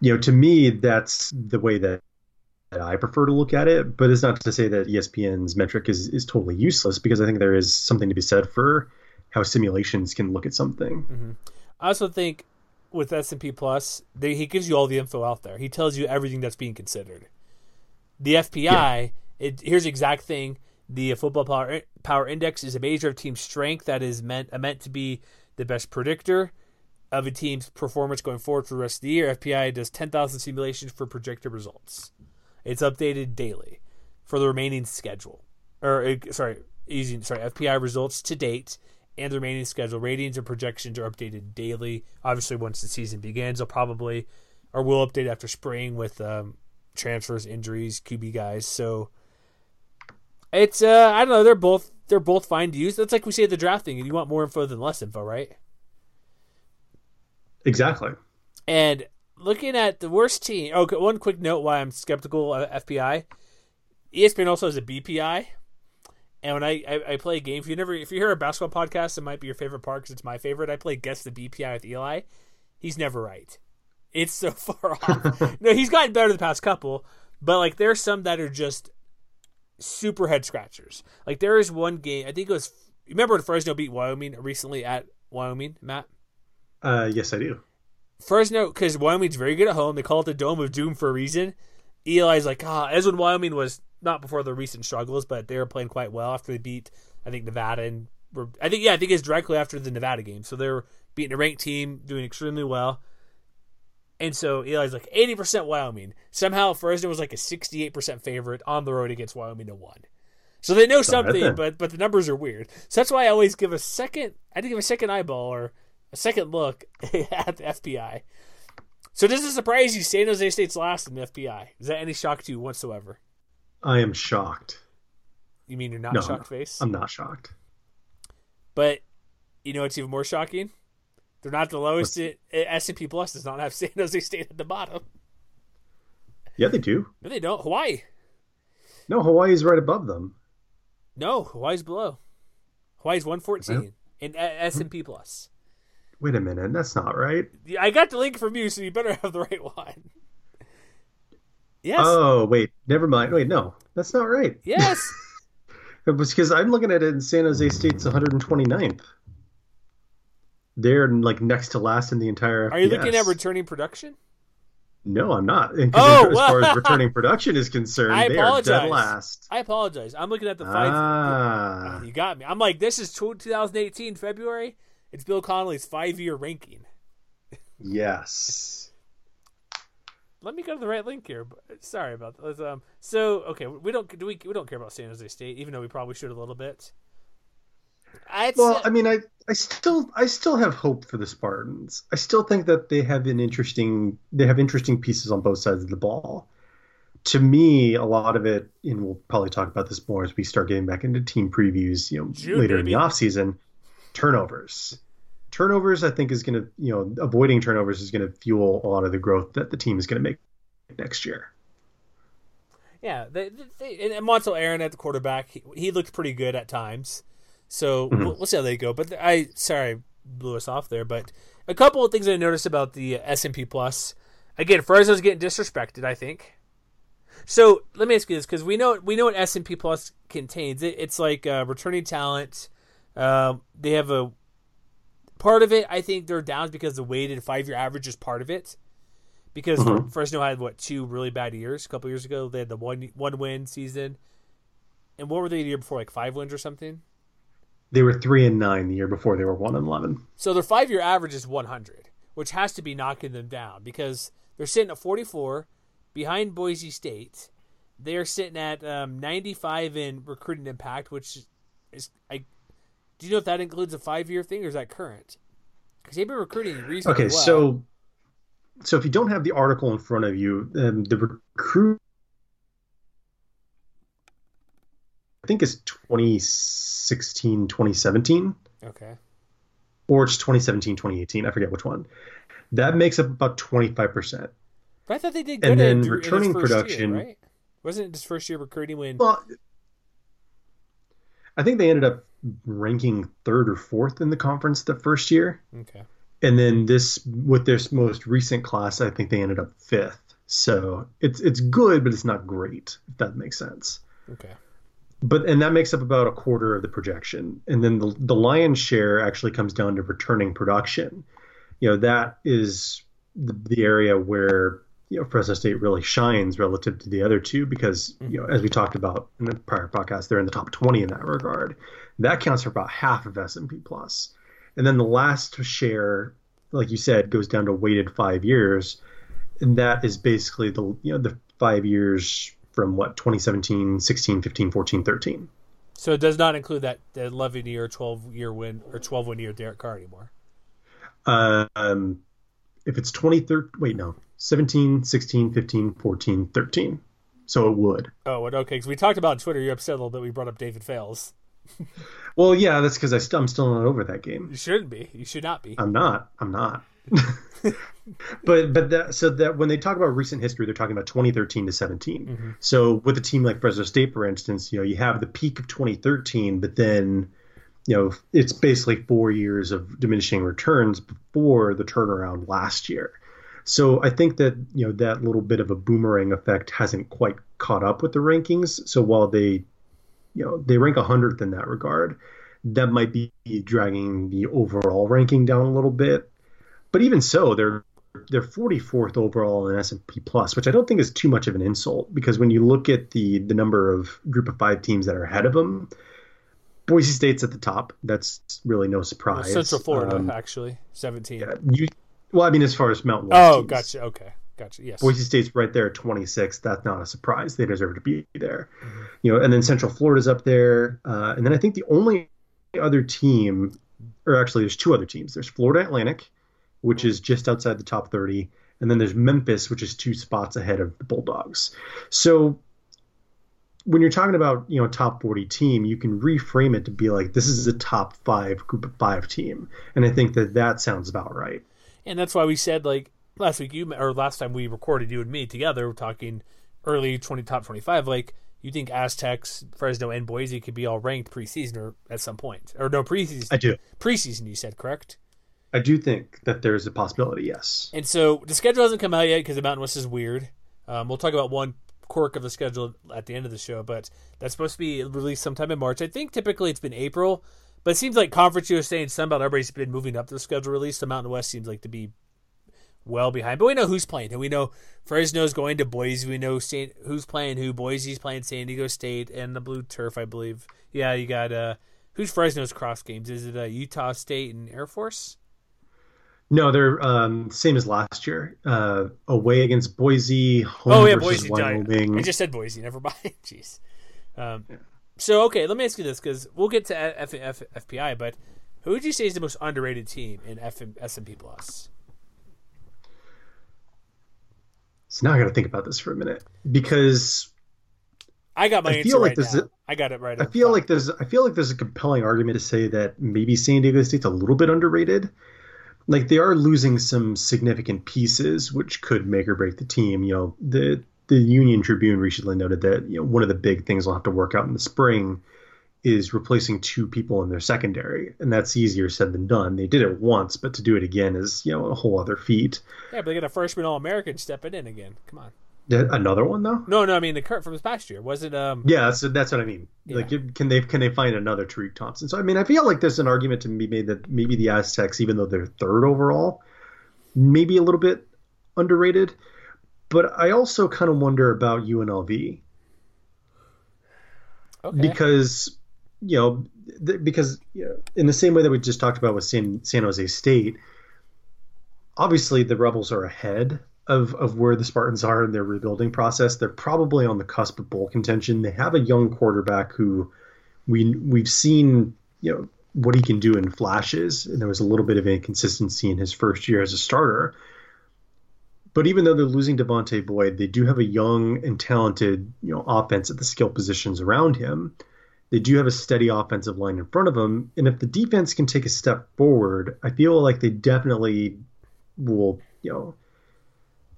you know, to me, that's the way that, that I prefer to look at it. But it's not to say that ESPN's metric is, is totally useless because I think there is something to be said for how simulations can look at something. Mm-hmm. I also think with S&P Plus, they, he gives you all the info out there. He tells you everything that's being considered. The FPI. Yeah it, here's the exact thing. The football power power index is a measure of team strength that is meant uh, meant to be the best predictor of a team's performance going forward for the rest of the year. FPI does 10,000 simulations for projected results. It's updated daily for the remaining schedule. Or uh, sorry, using sorry FPI results to date and the remaining schedule ratings and projections are updated daily. Obviously, once the season begins, they'll probably or will update after spring with um, transfers, injuries, QB guys. So it's uh, I don't know. They're both they're both fine to use. That's like we say at the drafting. You want more info than less info, right? Exactly. And looking at the worst team. Okay, one quick note why I'm skeptical of FPI. ESPN also has a BPI, And when I, I, I play a game, if you never if you hear a basketball podcast, it might be your favorite part because it's my favorite. I play guess the BPI with Eli. He's never right. It's so far off. no, he's gotten better the past couple, but like there's some that are just super head scratchers. Like there is one game, I think it was. Remember when Fresno beat Wyoming recently at Wyoming, Matt? Uh, yes, I do. Fresno, because Wyoming's very good at home. They call it the Dome of Doom for a reason. Eli's like, ah, as when Wyoming was not before the recent struggles, but they were playing quite well after they beat, I think Nevada and were, I think yeah, I think it's directly after the Nevada game. So they were beating a ranked team, doing extremely well. And so Eli's like 80% Wyoming. Somehow Fresno was like a 68% favorite on the road against Wyoming to one. So they know something, but but the numbers are weird. So that's why I always give a second. I give a second eyeball or a second look at the FPI. So does it surprise you San Jose State's last in the FPI. Is that any shock to you whatsoever? I am shocked. You mean you're not no, shocked face? I'm not shocked. But you know what's even more shocking? They're not the lowest. S and P Plus does not have San Jose State at the bottom. Yeah, they do. No, they don't. Hawaii. No, Hawaii's right above them. No, Hawaii's below. Hawaii's one fourteen in S and P Plus. Wait a minute, that's not right. I got the link from you, so you better have the right one. Yes. Oh wait, never mind. Wait, no, that's not right. Yes. it was because I'm looking at it in San Jose State's 129th. They're like next to last in the entire. Are you looking at returning production? No, I'm not. Oh, as well. far as returning production is concerned, I they apologize. are dead last. I apologize. I'm looking at the five. Ah. You got me. I'm like, this is 2018 February. It's Bill Connolly's five year ranking. Yes. Let me go to the right link here. Sorry about that. Um, so okay, we don't do we we don't care about San Jose State, even though we probably should a little bit. I'd well, say... I mean, I I still I still have hope for the Spartans. I still think that they have an interesting they have interesting pieces on both sides of the ball. To me, a lot of it, and we'll probably talk about this more as we start getting back into team previews, you know, later baby. in the off season. Turnovers, turnovers. I think is going to, you know, avoiding turnovers is going to fuel a lot of the growth that the team is going to make next year. Yeah, they, they, and Montel Aaron at the quarterback, he, he looked pretty good at times. So mm-hmm. we'll, we'll, see how they go. But I sorry blew us off there. But a couple of things I noticed about the S and P Plus. Again, Fresno's getting disrespected. I think. So let me ask you this because we know we know what S and P Plus contains. It, it's like uh, returning talent. Uh, they have a part of it. I think they're down because the weighted five year average is part of it. Because mm-hmm. Fresno had what two really bad years a couple years ago. They had the one one win season, and what were they the year before? Like five wins or something. They were three and nine the year before. They were one and eleven. So their five year average is one hundred, which has to be knocking them down because they're sitting at forty four, behind Boise State. They are sitting at um, ninety five in recruiting impact, which is I. Do you know if that includes a five year thing or is that current? Because they've been recruiting reasonably Okay, well. so so if you don't have the article in front of you, um, the recruit I think it's 2016, 2017. Okay. Or it's 2017, 2018. I forget which one. That makes up about 25%. But I thought they did good And then in, in returning first production- year, right? Wasn't it his first year recruiting when? Well, I think they ended up ranking third or fourth in the conference the first year. okay. And then this with this most recent class, I think they ended up fifth. So it's it's good, but it's not great, if that makes sense. Okay. But and that makes up about a quarter of the projection. And then the, the lion's share actually comes down to returning production. You know that is the, the area where you know Fresno State really shines relative to the other two because you know as we talked about in the prior podcast they're in the top 20 in that regard. That counts for about half of S&P plus. And then the last share like you said goes down to weighted 5 years. And that is basically the you know the 5 years from what 2017 16 15 14 13 So it does not include that the 11 year, 12 year win or 12 win year Derek Carr anymore. um if it's 2013 wait no 17 16 15 14 13 so it would Oh, okay. Because we talked about on Twitter. You upset a little bit. We brought up David Fales. well yeah that's because I st- i'm still not over that game You shouldn't be. You should not be. i'm not i'm not but but that so that when they talk about recent history, they're talking about 2013 to 17. Mm-hmm. So with a team like Fresno State, for instance, you know you have the peak of 2013, but then you know it's basically four years of diminishing returns before the turnaround last year. So I think that you know that little bit of a boomerang effect hasn't quite caught up with the rankings. So while they you know they rank 100th in that regard, that might be dragging the overall ranking down a little bit. But even so, they're they're 44th overall in S&P Plus, which I don't think is too much of an insult because when you look at the the number of group of 5 teams that are ahead of them, Boise State's at the top. That's really no surprise. Well, Central Florida um, actually, 17. Yeah, you well, I mean as far as Mountain West Oh, teams, gotcha. Okay. Gotcha. Yes. Boise State's right there at 26. That's not a surprise. They deserve to be there. Mm-hmm. You know, and then Central Florida's up there. Uh, and then I think the only other team, or actually, there's two other teams. There's Florida Atlantic, which is just outside the top 30, and then there's Memphis, which is two spots ahead of the Bulldogs. So when you're talking about you know a top 40 team, you can reframe it to be like this is a top five group of five team, and I think that that sounds about right. And that's why we said like last week you or last time we recorded you and me together, we're talking early 20 top 25 like you think Aztecs, Fresno, and Boise could be all ranked preseason or at some point, or no preseason? I do. Preseason, you said correct? I do think that there's a possibility. Yes. And so the schedule hasn't come out yet because the Mountain West is weird. Um, we'll talk about one quirk of the schedule at the end of the show, but that's supposed to be released sometime in March. I think typically it's been April, but it seems like Conference USA and Sunbelt everybody's been moving up the schedule release. The Mountain West seems like to be well behind. But we know who's playing, and we know Fresno's going to Boise. We know Saint, who's playing who. Boise's playing San Diego State and the Blue Turf, I believe. Yeah, you got uh, who's Fresno's cross games? Is it uh, Utah State and Air Force? No, they're um, same as last year. Uh, away against Boise. Home oh yeah, Boise. Wyoming. I just said Boise. Never mind. Jeez. Um, yeah. So okay, let me ask you this because we'll get to F- F- FPI, but who would you say is the most underrated team in F- S&P Plus? So now I got to think about this for a minute because I got my I feel like right now. A, I got it right. I feel like there's I feel like there's a compelling argument to say that maybe San Diego State's a little bit underrated. Like they are losing some significant pieces, which could make or break the team. You know, the the Union Tribune recently noted that you know one of the big things they'll have to work out in the spring is replacing two people in their secondary, and that's easier said than done. They did it once, but to do it again is you know a whole other feat. Yeah, but they get a freshman All American stepping in again. Come on. Another one though? No, no. I mean the current from this past year was it? Um. Yeah, so that's what I mean. Yeah. Like, can they can they find another Tariq Thompson? So I mean, I feel like there's an argument to be made that maybe the Aztecs, even though they're third overall, maybe a little bit underrated. But I also kind of wonder about UNLV. Okay. Because you know, th- because you know, in the same way that we just talked about with San, San Jose State, obviously the Rebels are ahead of, of where the Spartans are in their rebuilding process. They're probably on the cusp of bowl contention. They have a young quarterback who we we've seen, you know, what he can do in flashes, and there was a little bit of inconsistency in his first year as a starter. But even though they're losing Devontae Boyd, they do have a young and talented, you know, offense at the skill positions around him. They do have a steady offensive line in front of them, and if the defense can take a step forward, I feel like they definitely will. You know,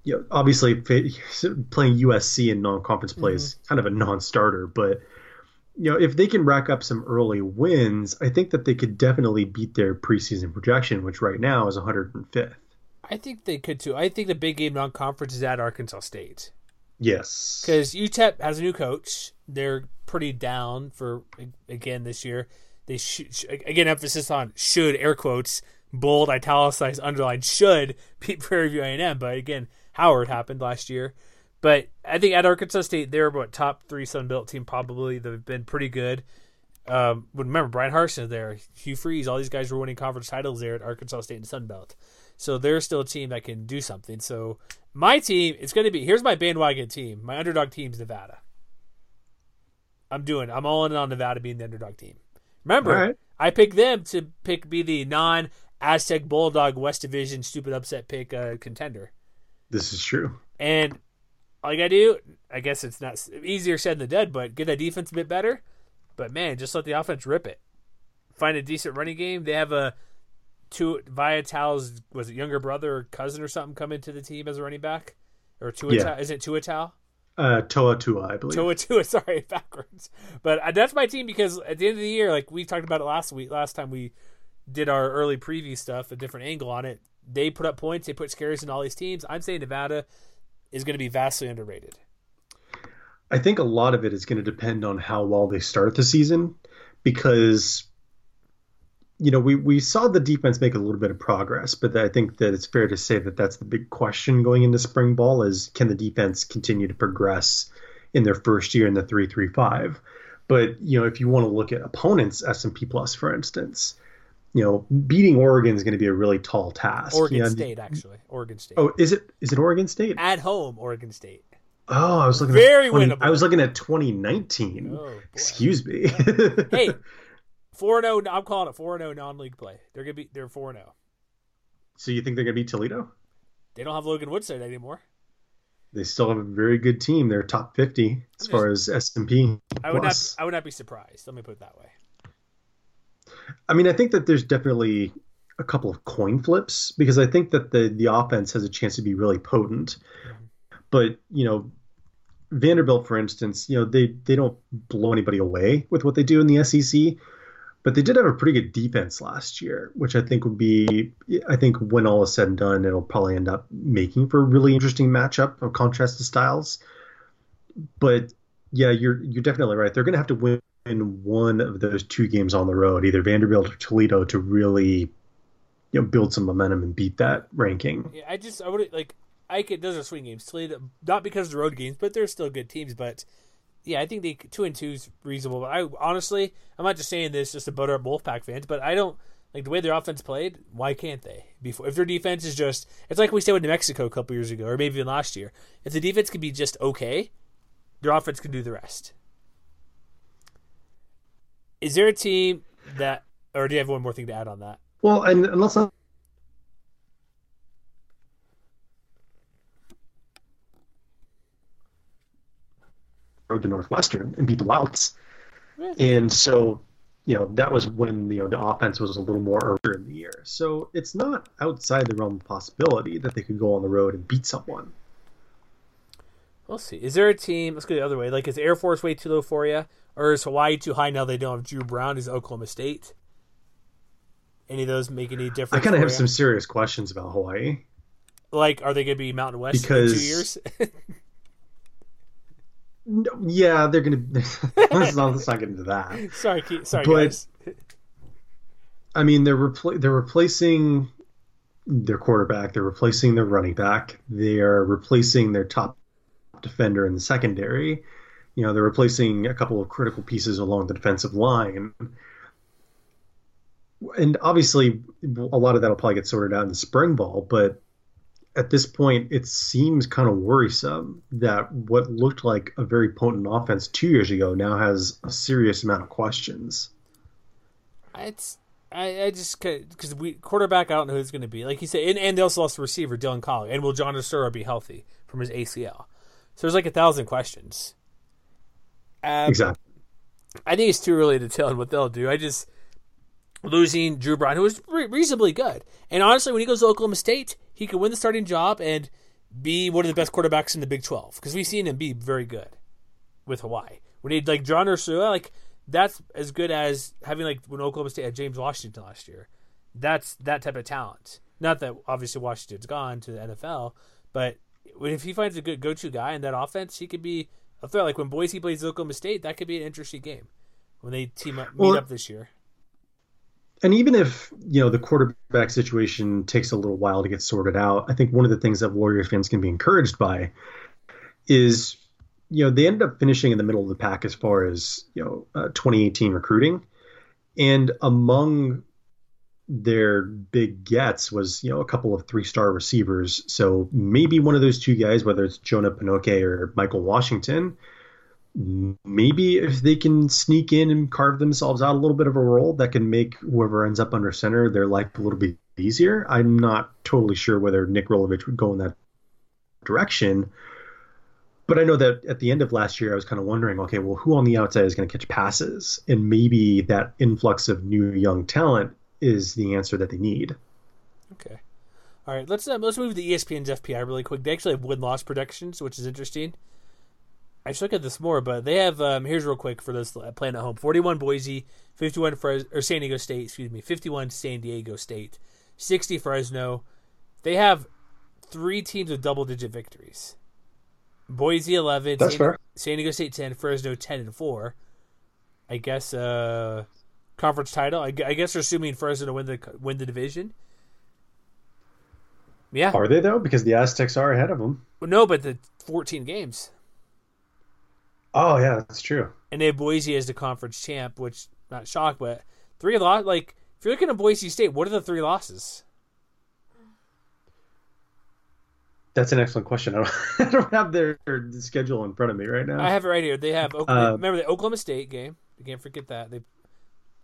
you know, obviously playing USC in non-conference play mm-hmm. is kind of a non-starter, but you know, if they can rack up some early wins, I think that they could definitely beat their preseason projection, which right now is 105th. I think they could too. I think the big game non-conference is at Arkansas State. Yes, because UTEP has a new coach. They're pretty down for again this year. They should again emphasis on should air quotes bold italicized underline should beat Prairie View A&M, but again Howard happened last year. But I think at Arkansas State they're what top three Sun Belt team probably. They've been pretty good. Um, remember Bryan Harsin there, Hugh Freeze, all these guys were winning conference titles there at Arkansas State and Sun Belt. So they're still a team that can do something. So my team, it's going to be here's my bandwagon team. My underdog team's Nevada. I'm doing. I'm all in on Nevada being the underdog team. Remember, right. I picked them to pick be the non Aztec Bulldog West Division stupid upset pick uh, contender. This is true. And all you gotta do, I guess it's not easier said than done, but get that defense a bit better. But man, just let the offense rip it. Find a decent running game. They have a Tu Viatal's was it younger brother or cousin or something come into the team as a running back, or Tuatal? Yeah. Is it Tuatal? Uh, Toa Tua, I believe. Toa Tua, sorry, backwards. But uh, that's my team because at the end of the year, like we talked about it last week, last time we did our early preview stuff, a different angle on it. They put up points, they put scares in all these teams. I'm saying Nevada is going to be vastly underrated. I think a lot of it is going to depend on how well they start the season because you know, we, we saw the defense make a little bit of progress, but I think that it's fair to say that that's the big question going into spring ball is can the defense continue to progress in their first year in the 335? But, you know, if you want to look at opponents, S&P Plus, for instance, you know, beating Oregon is going to be a really tall task. Oregon you know, State, actually. Oregon State. Oh, is it is it Oregon State? At home, Oregon State. Oh, I was looking very at 20, winnable. I was looking at 2019. Oh, Excuse me. hey, Four zero. Oh, I'm calling it four zero oh non-league play. They're gonna be. They're four zero. Oh. So you think they're gonna beat Toledo? They don't have Logan Woodside anymore. They still have a very good team. They're top fifty as just, far as S and P. I would not. I would not be surprised. Let me put it that way. I mean, I think that there's definitely a couple of coin flips because I think that the the offense has a chance to be really potent. But you know, Vanderbilt, for instance, you know they they don't blow anybody away with what they do in the SEC, but they did have a pretty good defense last year, which I think would be, I think when all is said and done, it'll probably end up making for a really interesting matchup of contrasted styles. But yeah, you're you're definitely right. They're going to have to win one of those two games on the road, either Vanderbilt or Toledo, to really you know build some momentum and beat that ranking. Yeah, I just I would like I could those are swing games. Toledo not because of the road games, but they're still good teams. But yeah, I think the two and two is reasonable. But I honestly, I'm not just saying this just to butter up Wolfpack fans, but I don't like the way their offense played. Why can't they? Before, if their defense is just, it's like we said with New Mexico a couple years ago, or maybe even last year. If the defense can be just okay, their offense can do the rest. Is there a team that, or do you have one more thing to add on that? Well, and, let's not road to Northwestern and beat the Wilds. And so, you know, that was when you know the offense was a little more earlier in the year. So it's not outside the realm of possibility that they could go on the road and beat someone. We'll see. Is there a team? Let's go the other way. Like, is Air Force way too low for you, or is Hawaii too high now? They don't have Dru Brown. Is Oklahoma State? Any of those make any difference? I kind of have you? some serious questions about Hawaii. Like, are they going to be Mountain West because... in two years? No, yeah, they're let's, not, let's not get into that. Sorry, sorry, but, guys. I mean, they're repl- they're replacing their quarterback. They're replacing their running back. They are replacing their top defender in the secondary. You know, they're replacing a couple of critical pieces along the defensive line. And obviously, a lot of that will probably get sorted out in the spring ball. But at this point, it seems kind of worrisome that what looked like a very potent offense two years ago now has a serious amount of questions. It's I, I just because we quarterback I don't know who's going to be like you said, and, and they also lost the receiver Dylan Collie, and will John Ursua be healthy from his ACL? So there's like a thousand questions. Um, exactly. I think it's too early to tell what they'll do. I just losing Dru Brown, who was re- reasonably good, and honestly, when he goes to Oklahoma State, he could win the starting job and be one of the best quarterbacks in the Big 12 because we've seen him be very good with Hawaii. When he like John Ursua, like that's as good as having like when Oklahoma State had James Washington last year. That's that type of talent. Not that obviously Washington's gone to the NFL, but if he finds a good go-to guy in that offense, he could be a threat. Like when Boise plays Oklahoma State, that could be an interesting game when they team up meet well, up this year and even if you know the quarterback situation takes a little while to get sorted out, I think one of the things that Warriors fans can be encouraged by is you know they end up finishing in the middle of the pack as far as you know uh, 2018 recruiting, and among their big gets was you know a couple of three star receivers. So maybe one of those two guys, whether it's Jonah Pinoke or Michael Washington, maybe if they can sneak in and carve themselves out a little bit of a role that can make whoever ends up under center their life a little bit easier. I'm not totally sure whether Nick Rolovich would go in that direction. But I know that at the end of last year, I was kind of wondering, okay, well, who on the outside is going to catch passes? And maybe that influx of new young talent is the answer that they need. Okay. All right, let's uh, let's move to the ESPN's FPI really quick. They actually have win loss predictions, which is interesting. I should look at this more, but they have um, here's real quick for those playing at home: forty-one Boise, fifty-one Fres- or San Diego State, excuse me, fifty-one San Diego State, sixty Fresno. They have three teams with double-digit victories. Boise eleven, That's San, fair. San Diego State ten, Fresno ten and four. I guess uh, conference title. I, I guess they're assuming Fresno to win the win the division. Yeah. Are they though? Because the Aztecs are ahead of them. Well, no, but the 14 games. Oh yeah, that's true. And they have Boise as the conference champ, which not shocked, but three loss. Like if you're looking at Boise State, what are the three losses? That's an excellent question. I don't, I don't have their, their, schedule in front of me right now. I have it right here. They have Oklahoma, uh, remember the Oklahoma State game. You can't forget that. They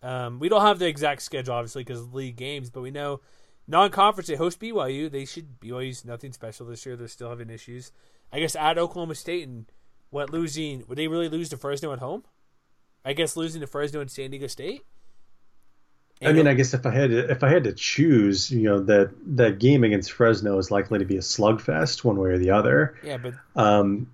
um, we don't have the exact schedule obviously because of league games, but we know non-conference they host BYU. They should BYU's nothing special this year. They're still having issues. I guess at Oklahoma State and what losing would they really lose to Fresno at home? I guess losing to Fresno and San Diego State. And I mean, I guess if I had to, if I had to choose, you know, that that game against Fresno is likely to be a slugfest, one way or the other. Yeah, but um,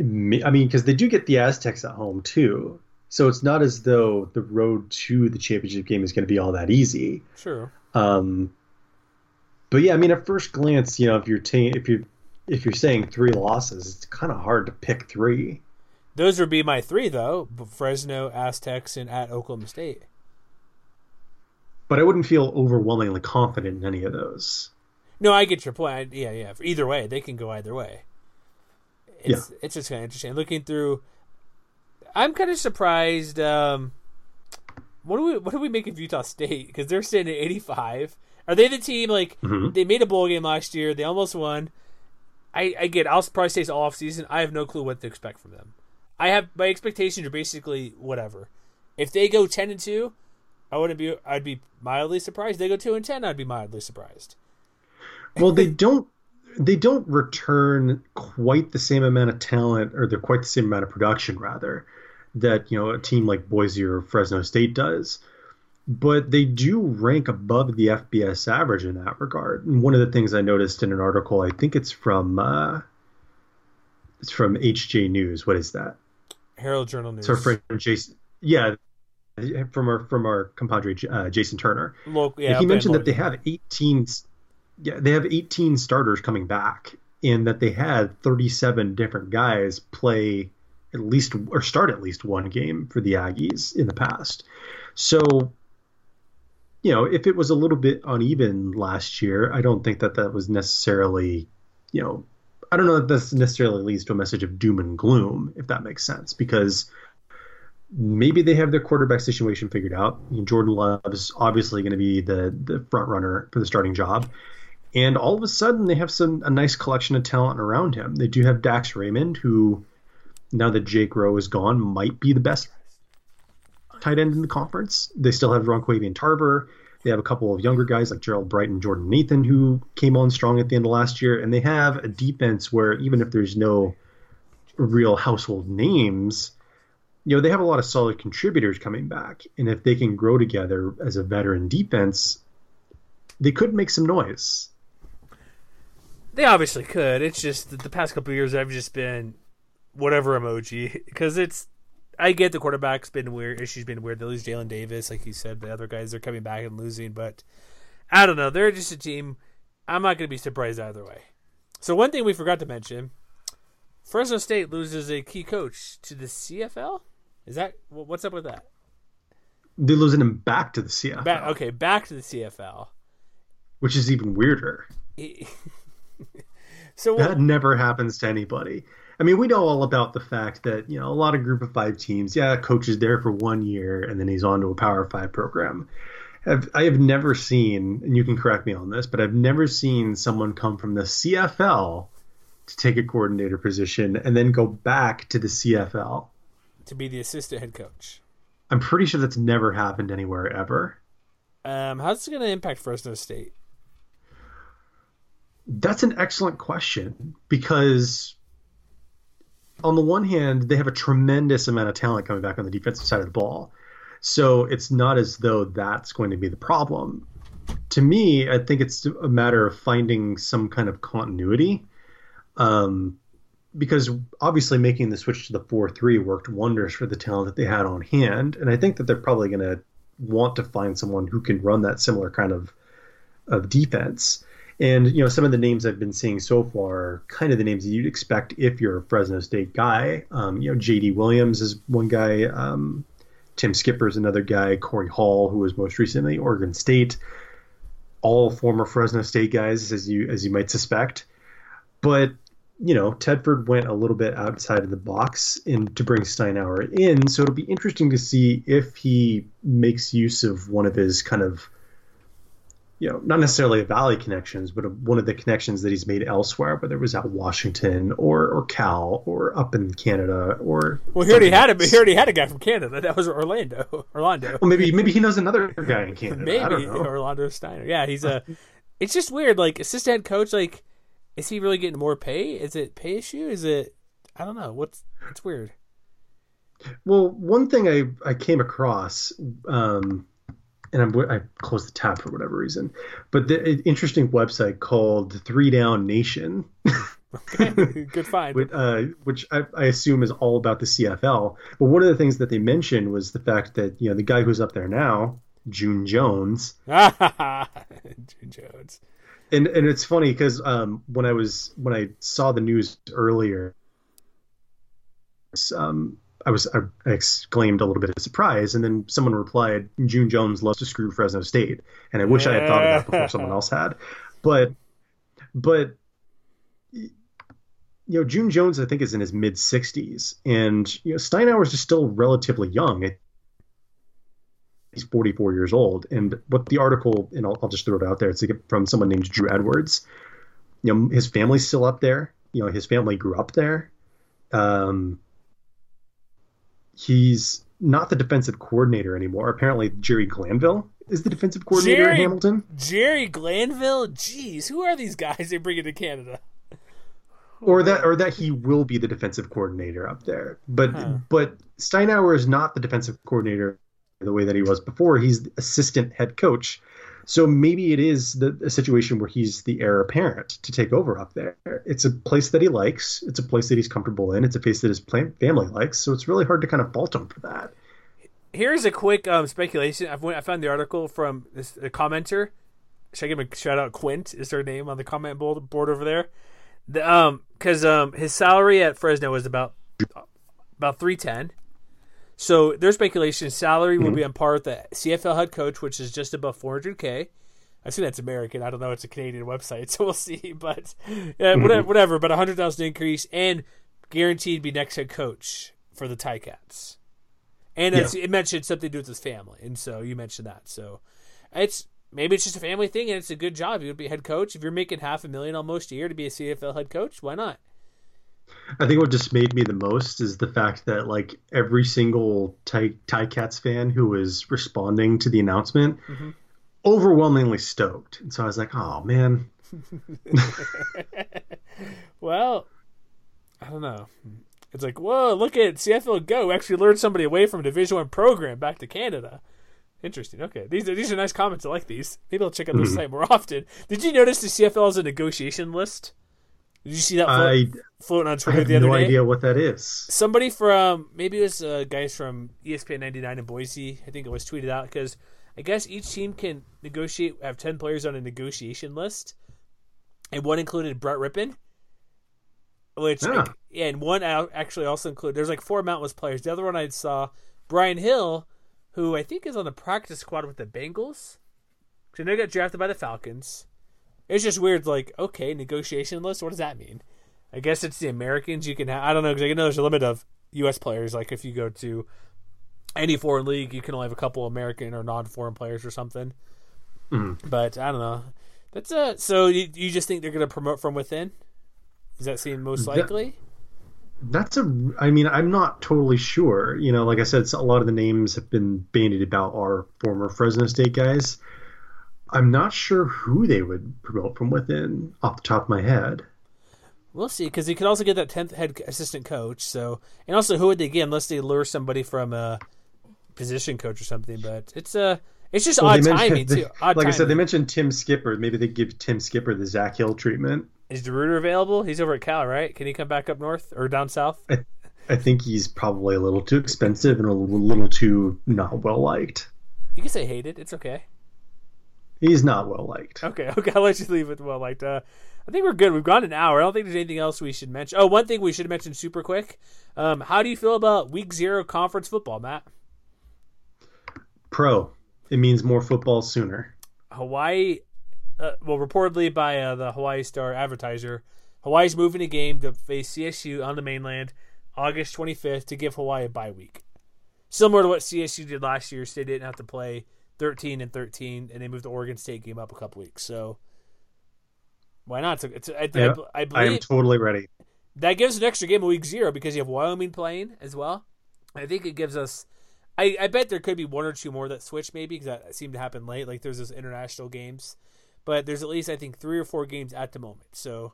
I mean, because they do get the Aztecs at home too, so it's not as though the road to the championship game is going to be all that easy. Sure. Um, but yeah, I mean, at first glance, you know, if you're ta- if you if you're saying three losses, it's kind of hard to pick three. Those would be my three, though: Fresno, Aztecs, and at Oklahoma State. But I wouldn't feel overwhelmingly confident in any of those. No, I get your point. I, yeah, yeah. Either way, they can go either way. It's, yeah. it's just kind of interesting. Looking through, I'm kind of surprised. Um, what do we what do we make of Utah State? Because they're sitting at 85. Are they the team like mm-hmm. they made a bowl game last year? They almost won. I, I get. I'll probably say it's all off season. I have no clue what to expect from them. I have my expectations are basically whatever. If they go ten and two, I wouldn't be. I'd be mildly surprised. They go two and ten, I'd be mildly surprised. Well, they don't. They don't return quite the same amount of talent, or they're quite the same amount of production, rather, that you know a team like Boise or Fresno State does but they do rank above the FBS average in that regard. And one of the things I noticed in an article, I think it's from uh, it's from HJ News. What is that? Herald Journal News. So friend Jason, yeah, from our from our compadre uh, Jason Turner. Local, yeah, he mentioned that they have 18. Yeah, they have 18 starters coming back, and that they had 37 different guys play at least or start at least one game for the Aggies in the past. So you know, if it was a little bit uneven last year, I don't think that that was necessarily, you know, I don't know that this necessarily leads to a message of doom and gloom, if that makes sense, because maybe they have their quarterback situation figured out. Jordan Love is obviously going to be the the front runner for the starting job, and all of a sudden they have some a nice collection of talent around him. They do have Dax Raymond, who now that Jake Roh is gone, might be the best tight end in the conference. They still have Ronquavian Tarver. They have a couple of younger guys like Gerold Bright and Jordan Nathan who came on strong at the end of last year. And they have a defense where even if there's no real household names, you know, they have a lot of solid contributors coming back. And if they can grow together as a veteran defense, they could make some noise. They obviously could. It's just the past couple of years I've just been whatever emoji because it's I get the quarterback's been weird. Issues been weird. They lose Jalen Davis, like you said. The other guys are coming back and losing, but I don't know. They're just a team. I'm not going to be surprised either way. So one thing we forgot to mention: Fresno State loses a key coach to the CFL. Is that what's up with that? They're losing him back to the CFL. Back, okay, back to the CFL, which is even weirder. so that never happens to anybody. I mean, we know all about the fact that you know a lot of Group of Five teams. Yeah, coach is there for one year and then he's on to a Power Five program. Have, I have never seen, and you can correct me on this, but I've never seen someone come from the CFL to take a coordinator position and then go back to the CFL to be the assistant head coach. I'm pretty sure that's never happened anywhere ever. Um, how's it going to impact Fresno State? That's an excellent question because on the one hand, they have a tremendous amount of talent coming back on the defensive side of the ball. So it's not as though that's going to be the problem. To me, I think it's a matter of finding some kind of continuity. Um, because obviously making the switch to the 4-3 worked wonders for the talent that they had on hand and i think that they're probably going to want to find someone who can run that similar kind of of defense and you know some of the names i've been seeing so far are kind of the names that you'd expect if you're a fresno state guy. Um, you know jd williams is one guy. Um, tim skipper is another guy. Corey hall who was most recently oregon state. All former fresno state guys as you as you might suspect. But you know, Tedford went a little bit outside of the box in to bring Steinauer in, so it'll be interesting to see if he makes use of one of his kind of, you know, not necessarily a Valley connections, but one of the connections that he's made elsewhere, whether it was at Washington or or Cal or up in Canada or. Well, he already had a he already had a guy from Canada. That was Orlando. Orlando. Well, maybe maybe he knows another guy in Canada. maybe Orlando Steinauer. Yeah, he's a. it's just weird. Like assistant coach, like is he really getting more pay? Is it pay issue? Is it I don't know. What's it's weird. Well, one thing I I came across, um, and I'm, I closed the tab for whatever reason, but the interesting website called Three Down Nation. okay, good find. which, uh, which I, I, assume is all about the CFL. But one of the things that they mentioned was the fact that you know the guy who's up there now, June Jones. June Jones and and it's funny because um, when I was when I saw the news earlier, um, I was I exclaimed a little bit of surprise, and then someone replied, "June Jones loves to screw Fresno State," and I wish I had thought of that before someone else had, but but you know June Jones I think is in his mid 60s, and you know Steinauer is still relatively young he's 44 years old. And what the article, and I'll, I'll just throw it out there, it's from someone named Drew Edwards. You know, his family's still up there. You know, his family grew up there. Um, he's not the defensive coordinator anymore. Apparently, Jerry Glanville is the defensive coordinator Jerry, Hamilton. Jerry Glanville? Jeez, who are these guys they bring into Canada? Or that, or that he will be the defensive coordinator up there. But, huh. but Steinauer is not the defensive coordinator the way that he was before. He's the assistant head coach. So maybe it is the, a situation where he's the heir apparent to take over up there. It's a place that he likes. It's a place that he's comfortable in. It's a place that his family likes. So it's really hard to kind of fault him for that. Here's a quick um, speculation. I've, I found the article from this a commenter. Should I give him a shout out? Quint is their name on the comment board, board over there. The, um, because um, his salary at Fresno was about about three ten so there's speculation salary mm-hmm. will be on par with the CFL head coach, which is just above 400k. I assume that's American. I don't know. It's a Canadian website, so we'll see. But yeah, mm-hmm. whatever, whatever. But a hundred thousand increase and guaranteed be next head coach for the Ticats. And yeah. it mentioned something to do with his family, and so you mentioned that. So it's maybe it's just a family thing, and it's a good job. You would be head coach if you're making half a million almost a year to be a CFL head coach. Why not? I think what dismayed me the most is the fact that like every single Ty, Cats fan who was responding to the announcement, mm-hmm. overwhelmingly stoked. And so I was like, oh man. well, I don't know. It's like, whoa, look at CFL Go. Actually lured somebody away from a Division One program back to Canada. Interesting. Okay, these are these are nice comments. I like these. Maybe I'll check out their mm-hmm. site more often. Did you notice the CFL has a negotiation list? Did you see that float, I, floating on Twitter the other no day? no idea what that is. Somebody from maybe it was uh, guys from ESPN 99 in Boise. I think it was tweeted out because I guess each team can negotiate have 10 players on a negotiation list, and one included Brett Rypien. Which yeah. Like, and one actually also included. There's like four Mountain West players. The other one I saw Brian Hill, who I think is on the practice squad with the Bengals. So they got drafted by the Falcons. It's just weird. Like, okay, negotiation list. What does that mean? I guess it's the Americans you can have. I don't know because I know there's a limit of U.S. players. Like if you go to any foreign league, you can only have a couple American or non-foreign players or something. Mm. But I don't know. That's a so you, you just think they're going to promote from within? Does that seem most likely? That, that's a. I mean, I'm not totally sure. You know, like I said, a lot of the names have been bandied about are former Fresno State guys. I'm not sure who they would promote from within off the top of my head. We'll see, because he could also get that tenth head assistant coach. So, and also, who would they get unless they lure somebody from a position coach or something. But it's a uh, it's just well, odd timing they, too. Odd like timing. I said, they mentioned Tim Skipper. Maybe they give Tim Skipper the Zach Hill treatment. Is DeRuyter available? He's over at Cal, right? Can he come back up north or down south? I, I think he's probably a little too expensive and a little too not well liked. You can say hated. It's okay. He's not well liked. Okay, okay. I'll let you leave it well liked. Uh, I think we're good. We've gone an hour. I don't think there's anything else we should mention. Oh, one thing we should mention super quick. Um, how do you feel about Week Zero conference football, Matt? Pro. It means more football sooner. Hawaii uh, well, reportedly by uh, the Hawaii Star advertiser, Hawaii's moving a game to face CSU on the mainland August 25th to give Hawaii a bye week. Similar to what CSU did last year, so they didn't have to play 13 and 13, and they moved the Oregon State game up a couple weeks. So why not? It's, it's, I, yeah, I, I believe I am totally ready. That gives an extra game of week zero because you have Wyoming playing as well. I think it gives us. I, I bet there could be one or two more that switch maybe because that seemed to happen late. Like there's those international games but there's at least I think three or four games at the moment. So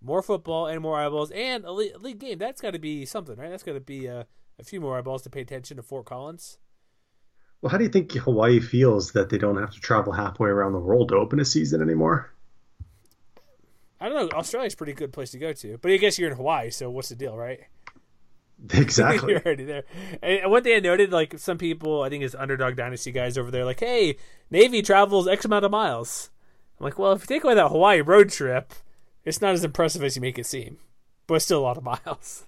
more football and more eyeballs and a league, game. That's got to be something, right? That's got to be uh, a few more eyeballs to pay attention to Fort Collins. Well, how do you think Hawaii feels that they don't have to travel halfway around the world to open a season anymore? I don't know. Australia's a pretty good place to go to, but I guess you're in Hawaii, so what's the deal, right? Exactly. You're already there. And one thing I noted, like some people, I think it's underdog dynasty guys over there, like, hey, Navy travels X amount of miles. I'm like, well, if you take away that Hawaii road trip, it's not as impressive as you make it seem, but it's still a lot of miles.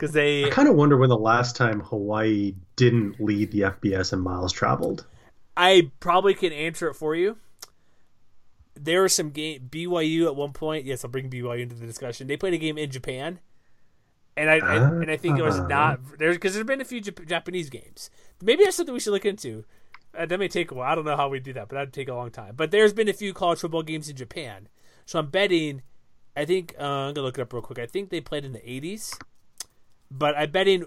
Because they, I kind of wonder when the last time Hawaii didn't lead the FBS in miles traveled. I probably can answer it for you. There was some game BYU at one point. Yes, I'll bring BYU into the discussion. They played a game in Japan, and I, uh, and I think it was not there because there's been a few Jap- Japanese games. Maybe that's something we should look into. Uh, that may take a while. I don't know how we do that, but that'd take a long time. But there's been a few college football games in Japan, so I'm betting. I think uh, I'm gonna look it up real quick. I think they played in the 80s, but I'm betting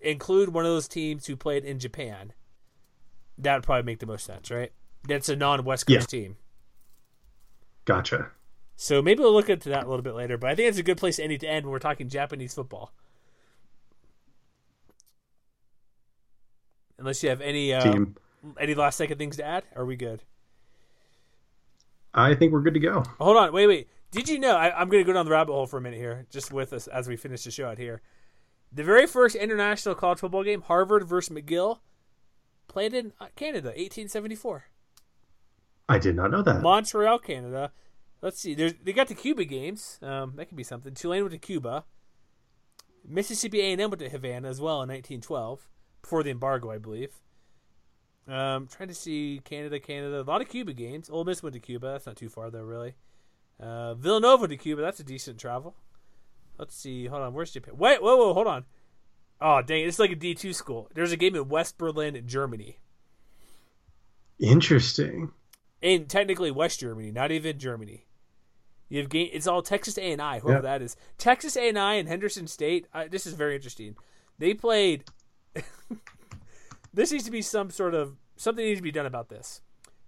include one of those teams who played in Japan. That would probably make the most sense, right? That's a non-West Coast yeah. team. Gotcha. So maybe we'll look into that a little bit later. But I think it's a good place to end to end when we're talking Japanese football. Unless you have any uh, any last second things to add? Are we good? I think we're good to go. Hold on, wait, wait. Did you know? I, am going to go down the rabbit hole for a minute here, just with us as we finish the show out here. The very first international college football game, Harvard versus McGill, played in uh, Canada, 1874. I did not know that. Montreal, Canada. Let's see. There's, they got the Cuba games. Um, that could be something. Tulane went to Cuba. Mississippi A&M went to Havana as well in 1912, before the embargo, I believe. Um, trying to see Canada, Canada. A lot of Cuba games. Ole Miss went to Cuba. That's not too far though, really. Uh, Villanova to Cuba. That's a decent travel. Let's see. Hold on. Where's Japan? Wait. Whoa. Whoa. Hold on. Oh dang! It's like a D two school. There's a game in West Berlin, Germany. Interesting. And technically West Germany, not even Germany. You have game. It's all Texas A and I, whoever yep. that is. Texas A and I and Henderson State. Uh, this is very interesting. They played. This needs to be some sort of something needs to be done about this.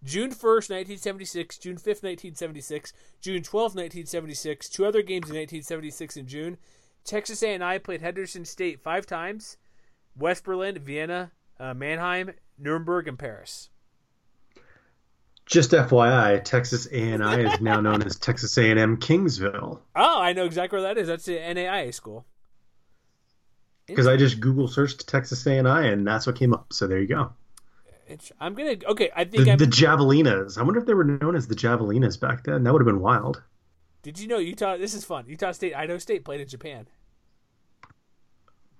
June 1st, 1976, June 5th, 1976, June 12th, 1976, two other games in 1976 in June. Texas A&I played Henderson State five times, West Berlin, Vienna, uh, Mannheim, Nuremberg, and Paris. Just FYI, Texas A&I is now known as Texas A&M Kingsville. Oh, I know exactly where that is. That's the NAIA school because I just Google searched Texas A and I, and that's what came up. So there you go. I'm gonna okay. I think the, the, Javelinas. I wonder if they were known as the Javelinas back then. That would have been wild. Did you know Utah? This is fun. Utah State, Idaho State played in Japan.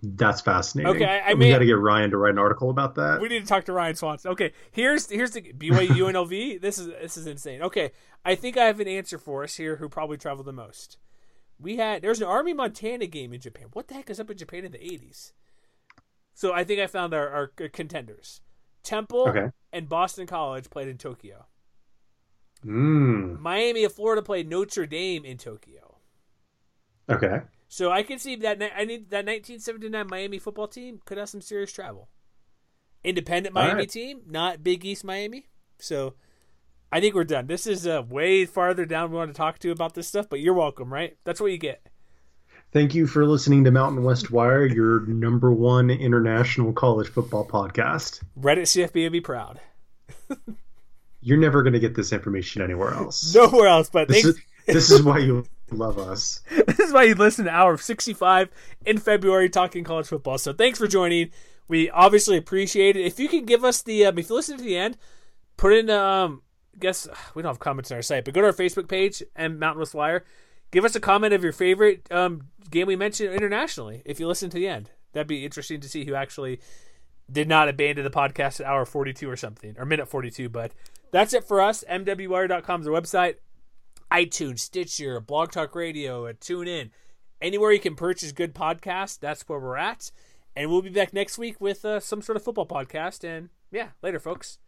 That's fascinating. Okay, I, I we got to get Ryan to write an article about that. We need to talk to Ryan Swanson. Okay, here's here's the BYU UNLV. this is this is insane. Okay, I think I have an answer for us here. Who probably traveled the most? we had there's an Army Montana game in Japan. What the heck is up in Japan in the eighties? So I think I found our, our contenders. Temple okay. and Boston College played in Tokyo. Mm. Miami of Florida played Notre Dame in Tokyo. Okay. So I can see that I need that 1979 Miami football team could have some serious travel. Independent Miami right. team, not Big East Miami. So I think we're done. This is uh, way farther down we want to talk to about this stuff, but you're welcome, right? That's what you get. Thank you for listening to Mountain West Wire, your number one international college football podcast. Reddit CFB would be proud. You're never going to get this information anywhere else. Nowhere else, but this is, this is why you love us. this is why you listen to hour 65 in February talking college football. So thanks for joining. We obviously appreciate it. If you can give us the, um, if you listen to the end, put in, um, guess we don't have comments on our site, but go to our Facebook page and Mountain West Wire. Give us a comment of your favorite um, game we mentioned internationally. If you listen to the end, that'd be interesting to see who actually did not abandon the podcast at hour 42 or something, or minute 42. But that's it for us. MWWire.com is our website. iTunes, Stitcher, Blog Talk Radio, Tune In. Anywhere you can purchase good podcasts, that's where we're at. And we'll be back next week with uh, some sort of football podcast. And yeah, later, folks.